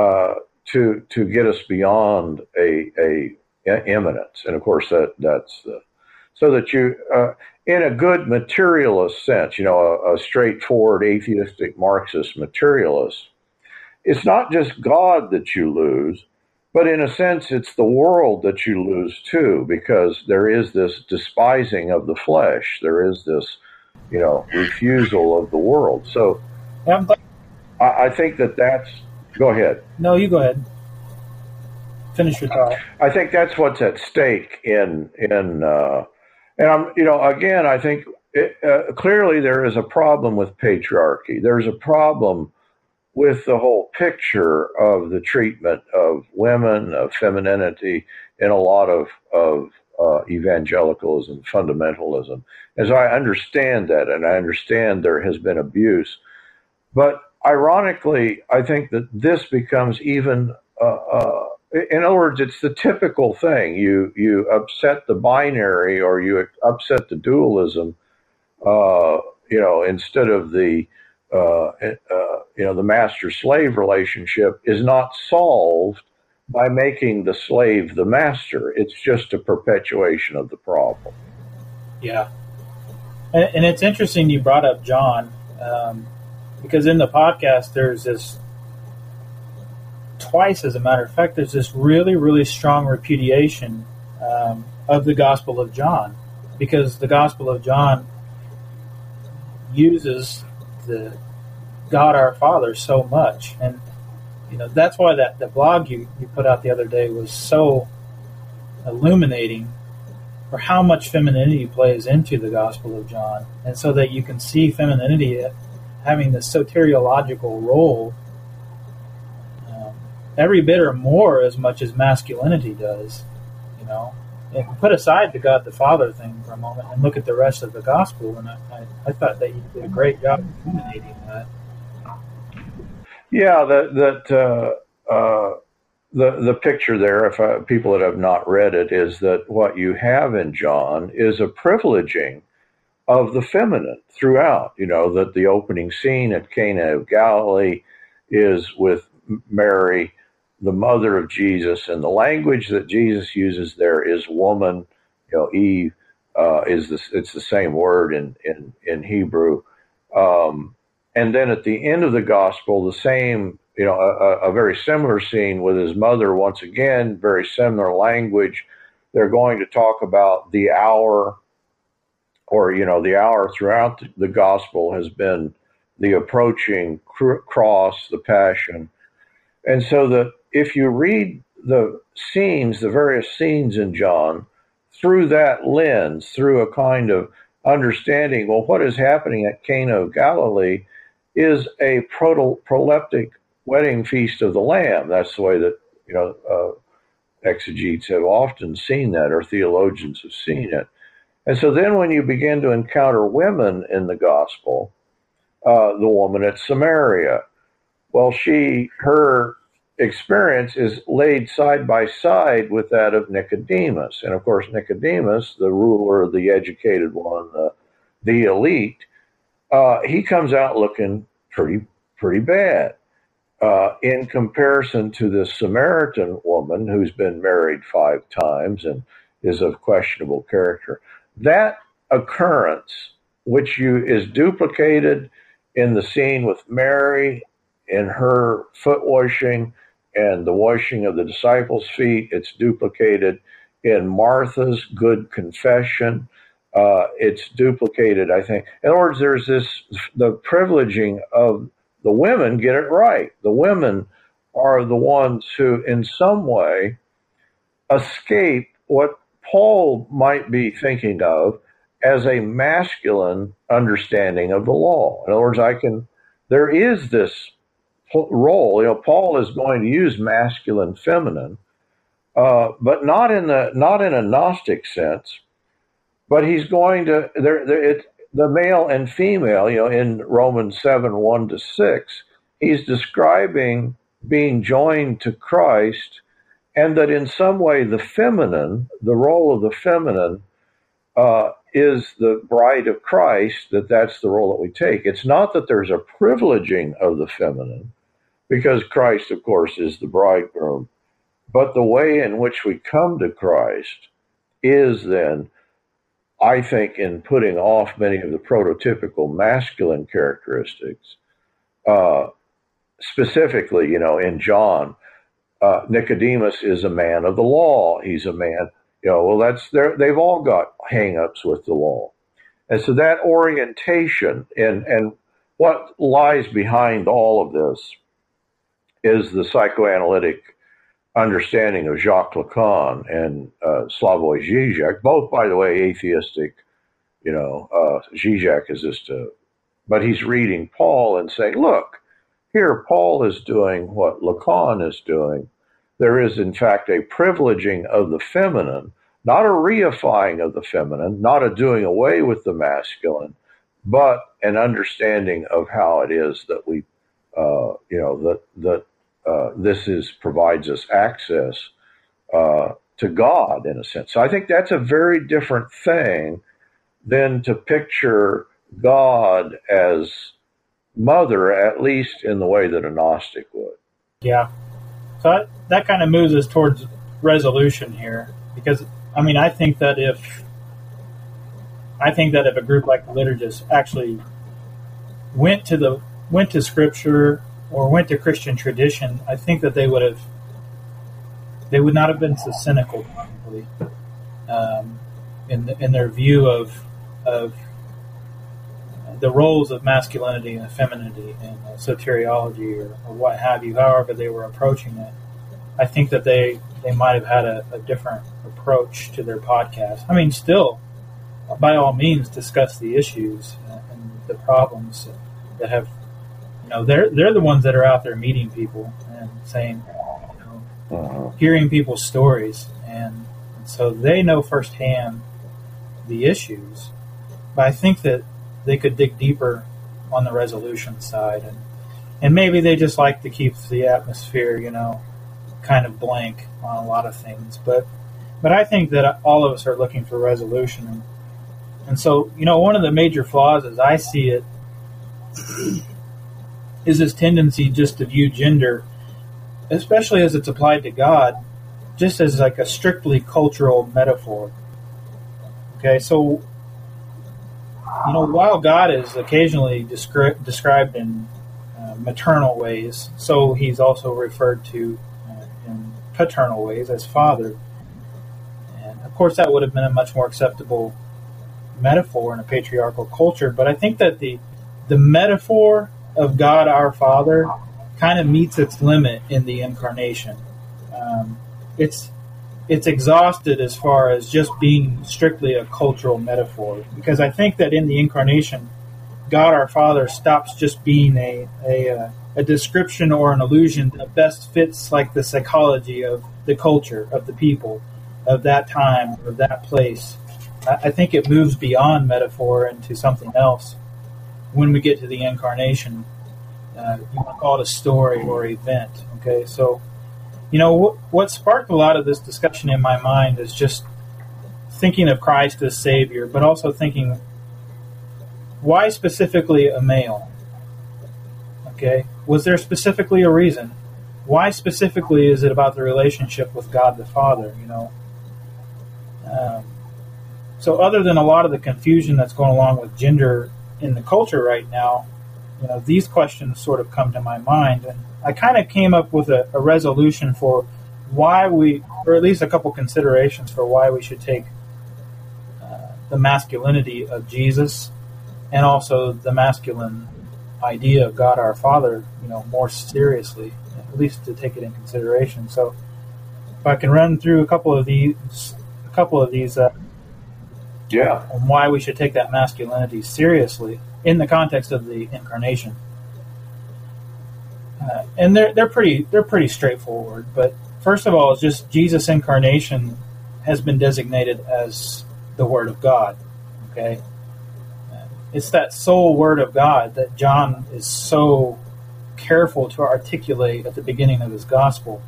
uh, to to get us beyond a, a, a immanence. And of course, that that's the so that you, uh, in a good materialist sense, you know, a, a straightforward atheistic Marxist materialist, it's not just God that you lose But in a sense, it's the world that you lose too, because there is this despising of the flesh. There is this, you know, refusal of the world. So I, I think that that's. Go ahead. No, you go ahead. Finish your thought. I think that's what's at stake in in, uh, and I'm, you know, again, I think it, uh, clearly there is a problem with patriarchy. There's a problem with the whole picture of the treatment of women, of femininity, in a lot of, of uh, evangelicalism, fundamentalism. As I understand that, and I understand there has been abuse, but ironically, I think that this becomes even. Uh, uh, in other words, it's the typical thing. You you upset the binary, or you upset the dualism. Uh, you know, instead of the uh, uh, you know, the master slave relationship is not solved by making the slave the master. It's just a perpetuation of the problem. Yeah. And, and it's interesting you brought up John, um, because in the podcast, there's this twice, as a matter of fact, there's this really, really strong repudiation um, of the Gospel of John, because the Gospel of John uses the God our Father so much, and you know that's why that the blog you, you put out the other day was so illuminating for how much femininity plays into the Gospel of John, and so that you can see femininity having this soteriological role um, every bit or more as much as masculinity does, you know. And put aside the God the Father thing for a moment and look at the rest of the gospel, and I, I, I thought that you did a great job illuminating that. Yeah, that that uh, uh, the the picture there, if uh, people that have not read it, is that what you have in John is a privileging of the feminine throughout. You know that the opening scene at Cana of Galilee is with Mary, the mother of Jesus, and the language that Jesus uses there is woman. You know, Eve uh, is this. It's the same word in in in Hebrew. Um, and then at the end of the gospel, the same, you know, a, a very similar scene with his mother once again, very similar language. They're going to talk about the hour, or, you know, the hour throughout the gospel has been the approaching cross, the passion. And so that if you read the scenes, the various scenes in John, through that lens, through a kind of understanding, well, what is happening at Cana of Galilee is a proto- proleptic wedding feast of the Lamb. That's the way that you know uh, exegetes have often seen that, or theologians have seen it. And so then, when you begin to encounter women in the gospel, uh, the woman at Samaria, well, she her experience is laid side by side with that of Nicodemus, and of course, Nicodemus, the ruler, the educated one, the, the elite, uh, he comes out looking pretty pretty bad uh, in comparison to the Samaritan woman who's been married five times and is of questionable character. That occurrence, which you is duplicated in the scene with Mary in her foot washing and the washing of the disciples' feet, it's duplicated in Martha's good confession uh, it's duplicated, I think. In other words, there's this the privileging of the women get it right. The women are the ones who, in some way, escape what Paul might be thinking of as a masculine understanding of the law. In other words, I can, there is this role. You know, Paul is going to use masculine, feminine, uh, but not in the not in a Gnostic sense but he's going to there. there the male and female. You know, in Romans seven one to six, he's describing being joined to Christ, and that in some way the feminine, the role of the feminine, uh, is the bride of Christ. That that's the role that we take. It's not that there's a privileging of the feminine, because Christ, of course, is the bridegroom, but the way in which we come to Christ is then I think, in putting off many of the prototypical masculine characteristics, uh, specifically, you know, in John, uh, Nicodemus is a man of the law. He's a man, you know, well, that's, they've all got hangups with the law. And so that orientation and, and what lies behind all of this is the psychoanalytic understanding of Jacques Lacan and uh, Slavoj Žižek, both, by the way, atheistic. You know, uh, Zizek is just a, but he's reading Paul and saying, look, here Paul is doing what Lacan is doing. There is, in fact, a privileging of the feminine, not a reifying of the feminine, not a doing away with the masculine, but an understanding of how it is that we, uh, you know, that that uh, this is provides us access uh, to God in a sense. So I think that's a very different thing than to picture God as mother, at least in the way that a Gnostic would. Yeah. So that, that kind of moves us towards resolution here, because I mean, I think that if I think that if a group like the liturgists actually went to the went to scripture or went to Christian tradition, I think that they would have they would not have been so cynical probably um, in the, in their view of of the roles of masculinity and femininity in uh, soteriology or, or, what have you, however they were approaching it. I think that they they might have had a, a different approach to their podcast. I mean, still by all means discuss the issues and the problems that have you know they're they're the ones that are out there meeting people and saying you know, uh-huh. hearing people's stories and, and so they know firsthand the issues but I think that they could dig deeper on the resolution side. And and maybe they just like to keep the atmosphere you know kind of blank on a lot of things. But but I think that all of us are looking for resolution. And and so, you know, one of the major flaws as I see it is this tendency just to view gender, especially as it's applied to God, just as like a strictly cultural metaphor. Okay, so you know, while God is occasionally descri- described in uh, maternal ways, so he's also referred to uh, in paternal ways as Father. And of course, that would have been a much more acceptable metaphor in a patriarchal culture, but I think that the the metaphor of God our Father kind of meets its limit in the incarnation. Um, it's it's exhausted as far as just being strictly a cultural metaphor because I think that in the incarnation, God our Father stops just being a a, uh, a description or an illusion that best fits like the psychology of the culture of the people of that time of that place I think it moves beyond metaphor into something else when we get to the incarnation. Uh, you want to call it a story or event. Okay, so you know what, what sparked a lot of this discussion in my mind is just thinking of Christ as Savior, but also thinking why specifically a male? Okay, was there specifically a reason? Why specifically is it about the relationship with God the Father? You know. Um, so, other than a lot of the confusion that's going along with gender in the culture right now, you know, these questions sort of come to my mind, and I kind of came up with a, a resolution for why we, or at least a couple considerations for why we should take uh, the masculinity of Jesus and also the masculine idea of God our Father, you know, more seriously, at least to take it in consideration. So, if I can run through a couple of these, a couple of these uh, yeah. On why we should take that masculinity seriously in the context of the incarnation. Uh, and they're they're pretty they're pretty straightforward. But first of all, it's just Jesus' incarnation has been designated as the Word of God. Okay, uh, it's that sole Word of God that John is so careful to articulate at the beginning of his gospel.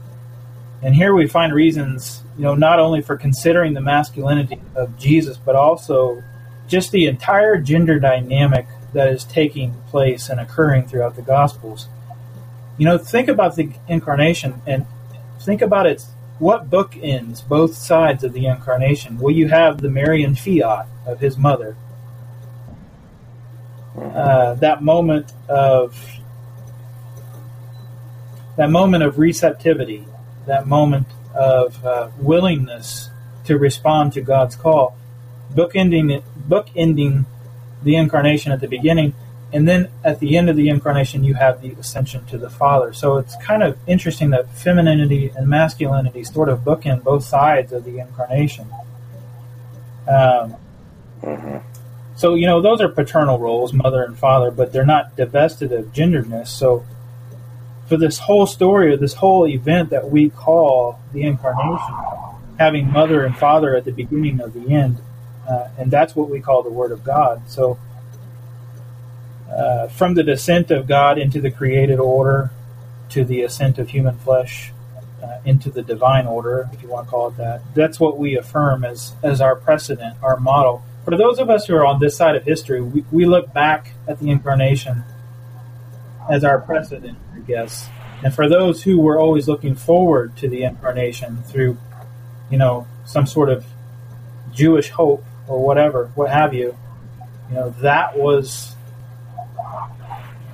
And here we find reasons, you know, not only for considering the masculinity of Jesus, but also just the entire gender dynamic that is taking place and occurring throughout the Gospels. You know, think about the incarnation and think about its what book ends both sides of the incarnation. Well, you have the Marian fiat of his mother, uh, that moment of that moment of receptivity that moment of uh, willingness to respond to God's call, bookending it, bookending the incarnation at the beginning, and then at the end of the incarnation, you have the ascension to the Father. So it's kind of interesting that femininity and masculinity sort of bookend both sides of the incarnation. Um, mm-hmm. So you know those are paternal roles, mother and father, but they're not divested of genderedness. So for this whole story or this whole event that we call the incarnation, having mother and father at the beginning of the end, uh, and that's what we call the Word of God. So uh, from the descent of God into the created order to the ascent of human flesh uh, into the divine order, if you want to call it that. That's what we affirm as as our precedent, our model. For those of us who are on this side of history, we, we look back at the incarnation as our precedent, I guess. And for those who were always looking forward to the incarnation through, you know, some sort of Jewish hope or whatever, what have you, you know, that was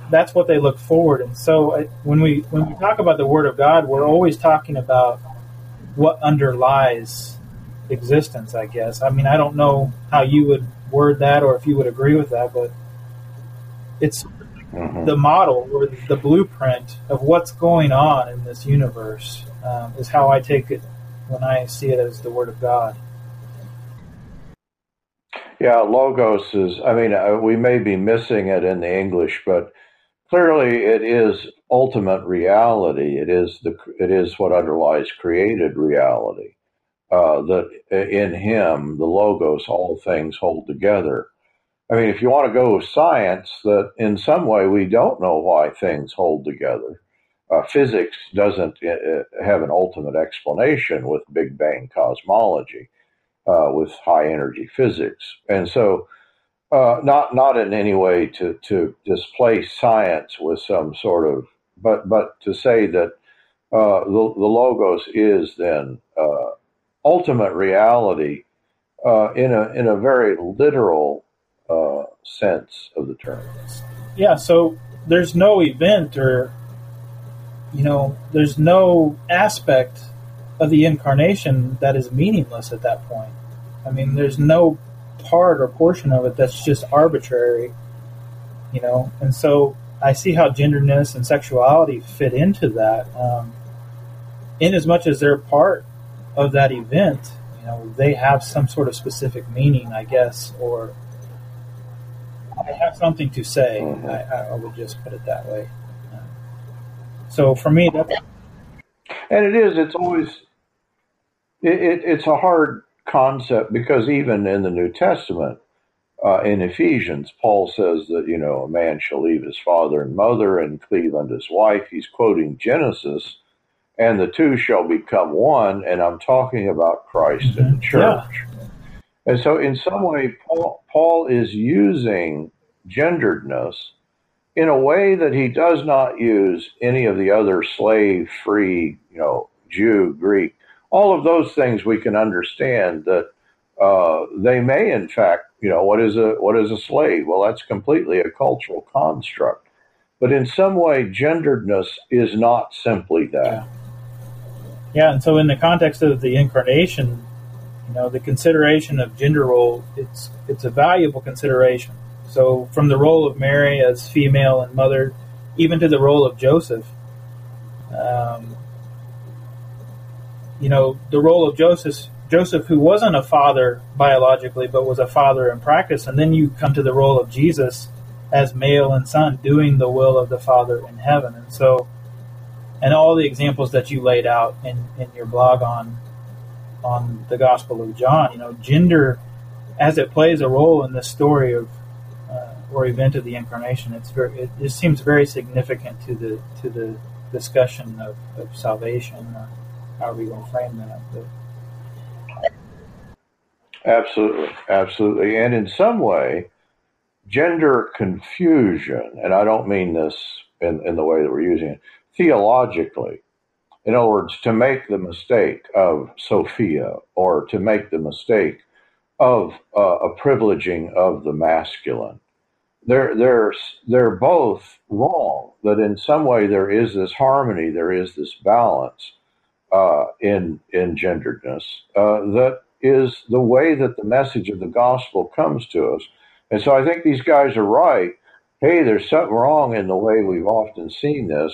that's what they look forward. And so I, when we when we talk about the Word of God, we're always talking about what underlies existence. I guess. I mean, I don't know how you would word that, or if you would agree with that, but it's mm-hmm. the model or the blueprint of what's going on in this universe. Um, is how I take it when I see it as the Word of God. Yeah, logos is. I mean, uh, we may be missing it in the English, but clearly it is ultimate reality. It is the it is what underlies created reality. Uh, that in Him, the logos, all things hold together. I mean, if you want to go with science, that in some way we don't know why things hold together. Uh, physics doesn't uh, uh have an ultimate explanation with Big Bang cosmology, uh, with high energy physics, and so uh, not not in any way to to displace science with some sort of, but but to say that uh, the, the logos is then uh, ultimate reality uh, in a in a very literal uh, sense of the term. Yeah. So there's no event or you know there's no aspect of the incarnation that is meaningless at that point. I mean, there's no part or portion of it that's just arbitrary, you know. And so I see how genderness and sexuality fit into that. Um, in as much as they're part of that event, you know, they have some sort of specific meaning, I guess, or they have something to say. Mm-hmm. I, I, would just put it that way. So for me, that's. And it is. It's always. It, it, it's a hard concept because even in the New Testament, uh, in Ephesians, Paul says that, you know, a man shall leave his father and mother and cleave unto his wife. He's quoting Genesis, and the two shall become one. And I'm talking about Christ mm-hmm. and the church. Yeah. And so, in some way, Paul, Paul is using genderedness in a way that he does not use any of the other slave free, you know, Jew, Greek all of those things we can understand that uh, they may, in fact, you know, what is a what is a slave? Well, that's completely a cultural construct. But in some way, genderedness is not simply that. Yeah. yeah, and so in the context of the incarnation, you know, the consideration of gender role, it's it's a valuable consideration. So from the role of Mary as female and mother, even to the role of Joseph, um, you know, the role of Joseph, Joseph, who wasn't a father biologically, but was a father in practice, and then you come to the role of Jesus as male and son, doing the will of the Father in heaven. And so, and all the examples that you laid out in, in your blog on on the Gospel of John, you know, gender as it plays a role in the story of uh, or event of the incarnation, it's very it just seems very significant to the to the discussion of, of salvation. Uh, how are we going to frame that? But, Absolutely, absolutely. And in some way, gender confusion, and I don't mean this in, in the way that we're using it, theologically. In other words, to make the mistake of Sophia or to make the mistake of uh, a privileging of the masculine. They're, they're, they're both wrong, that in some way there is this harmony, there is this balance uh, in in genderedness uh, that is the way that the message of the gospel comes to us. And so I think these guys are right. Hey, there's something wrong in the way we've often seen this,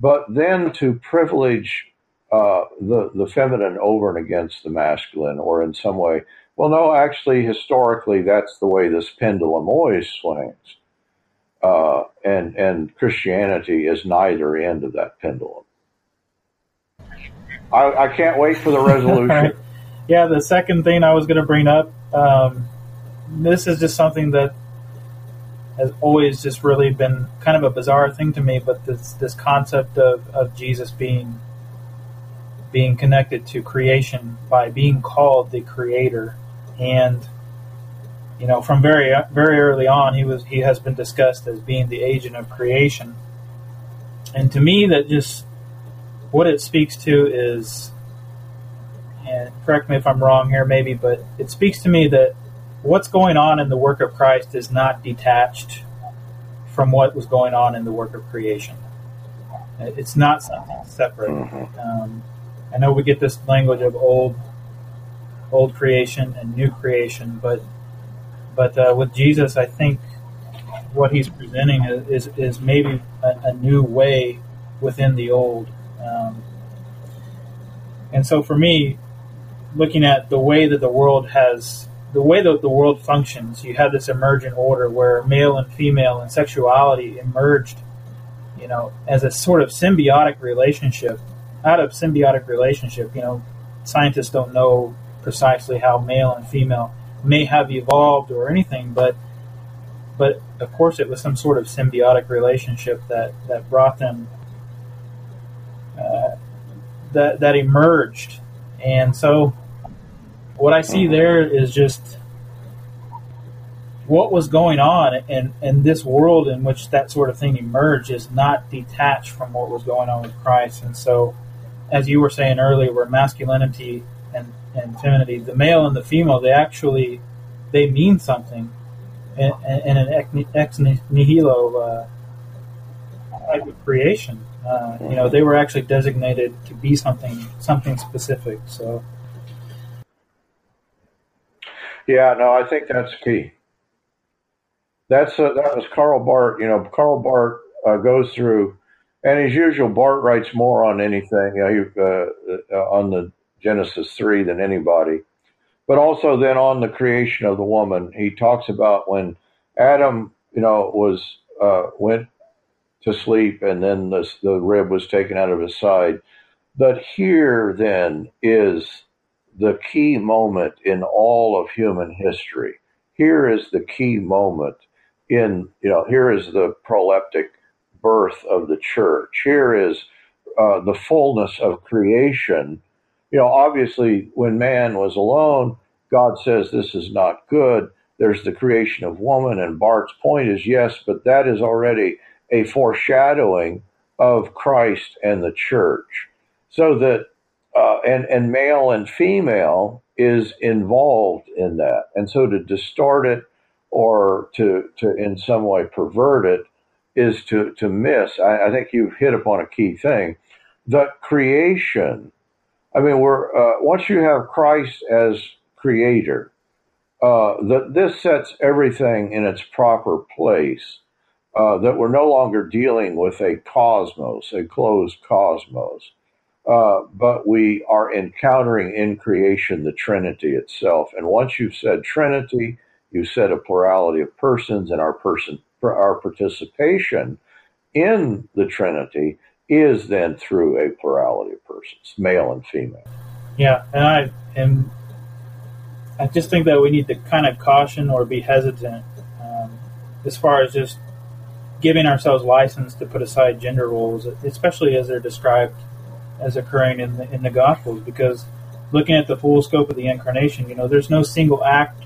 but then to privilege uh, the the feminine over and against the masculine, or in some way, well, no, actually, historically, that's the way this pendulum always swings. Uh, and and Christianity is neither end of that pendulum. I, I can't wait for the resolution. yeah, the second thing I was going to bring up, um, this is just something that has always just really been kind of a bizarre thing to me. But this this concept of, of Jesus being being connected to creation by being called the Creator, and you know, from very very early on, he was he has been discussed as being the agent of creation. And to me, that just what it speaks to is, and correct me if I'm wrong here, maybe, but it speaks to me that what's going on in the work of Christ is not detached from what was going on in the work of creation. It's not something separate. Mm-hmm. Um, I know we get this language of old, old creation and new creation, but but uh, with Jesus, I think what he's presenting is is, is maybe a, a, new way within the old. Um, and so for me, looking at the way that the world has the way that the world functions, you have this emergent order where male and female and sexuality emerged, you know, as a sort of symbiotic relationship. Out of symbiotic relationship, you know, scientists don't know precisely how male and female may have evolved or anything, but but of course it was some sort of symbiotic relationship that that brought them that that emerged, and so what I see there is just what was going on in, in this world in which that sort of thing emerged is not detached from what was going on with Christ. And so, as you were saying earlier, where masculinity and and femininity, the male and the female, they actually they mean something, in, in an ex nihilo uh, type of creation. Uh, you know, they were actually designated to be something something specific. So. Yeah, no, I think that's key. That's uh, that was Karl Barth. You know, Karl Barth uh, goes through, and as usual, Barth writes more on anything you know, he, uh, uh, on the Genesis 3 than anybody. But also then on the creation of the woman, he talks about when Adam, you know, was uh, went to sleep and then the, the rib was taken out of his side. But here then is the key moment in all of human history. Here is the key moment in, you know, here is the proleptic birth of the church. Here is uh, the fullness of creation you know, obviously, when man was alone, God says this is not good. There's the creation of woman, and Barth's point is yes, but that is already a foreshadowing of Christ and the church. So that, uh, and, and male and female is involved in that. And so to distort it or to, to in some way pervert it is to, to miss. I, I think you've hit upon a key thing. The creation I mean, we're uh, once you have Christ as creator, uh, that this sets everything in its proper place. Uh, that we're no longer dealing with a cosmos, a closed cosmos, uh, but we are encountering in creation the Trinity itself. And once you've said Trinity, you've said a plurality of persons, and our person, our participation in the Trinity is then through a plurality of persons, male and female. Yeah, and I and I just think that we need to kind of caution or be hesitant um, as far as just giving ourselves license to put aside gender roles, especially as they're described as occurring in the in the Gospels, because looking at the full scope of the incarnation, you know, there's no single act,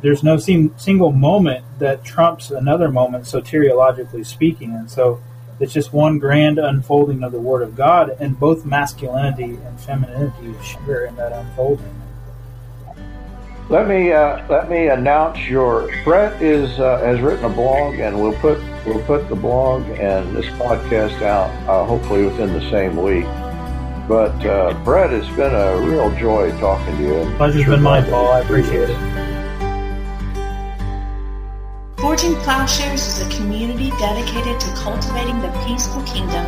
there's no single moment that trumps another moment soteriologically speaking, and so it's just one grand unfolding of the Word of God, and both masculinity and femininity share in that unfolding. Let me uh, let me announce your Brett is uh, has written a blog, and we'll put we'll put the blog and this podcast out uh, hopefully within the same week. But uh, Brett, it's been a real joy talking to you. Pleasure's Sure been mine, Paul. I appreciate it. Forging Plowshares is a community dedicated to cultivating the peaceful kingdom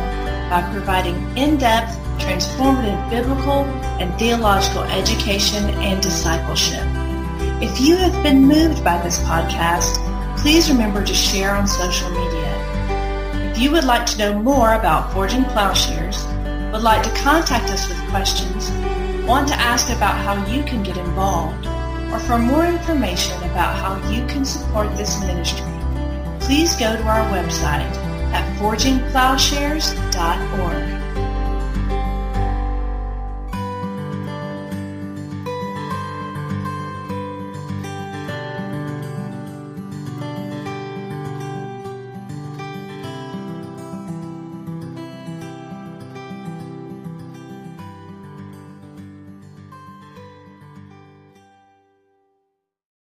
by providing in-depth, transformative biblical and theological education and discipleship. If you have been moved by this podcast, please remember to share on social media. If you would like to know more about Forging Plowshares, would like to contact us with questions, want to ask about how you can get involved, or for more information about how you can support this ministry, please go to our website at forgingplowshares.com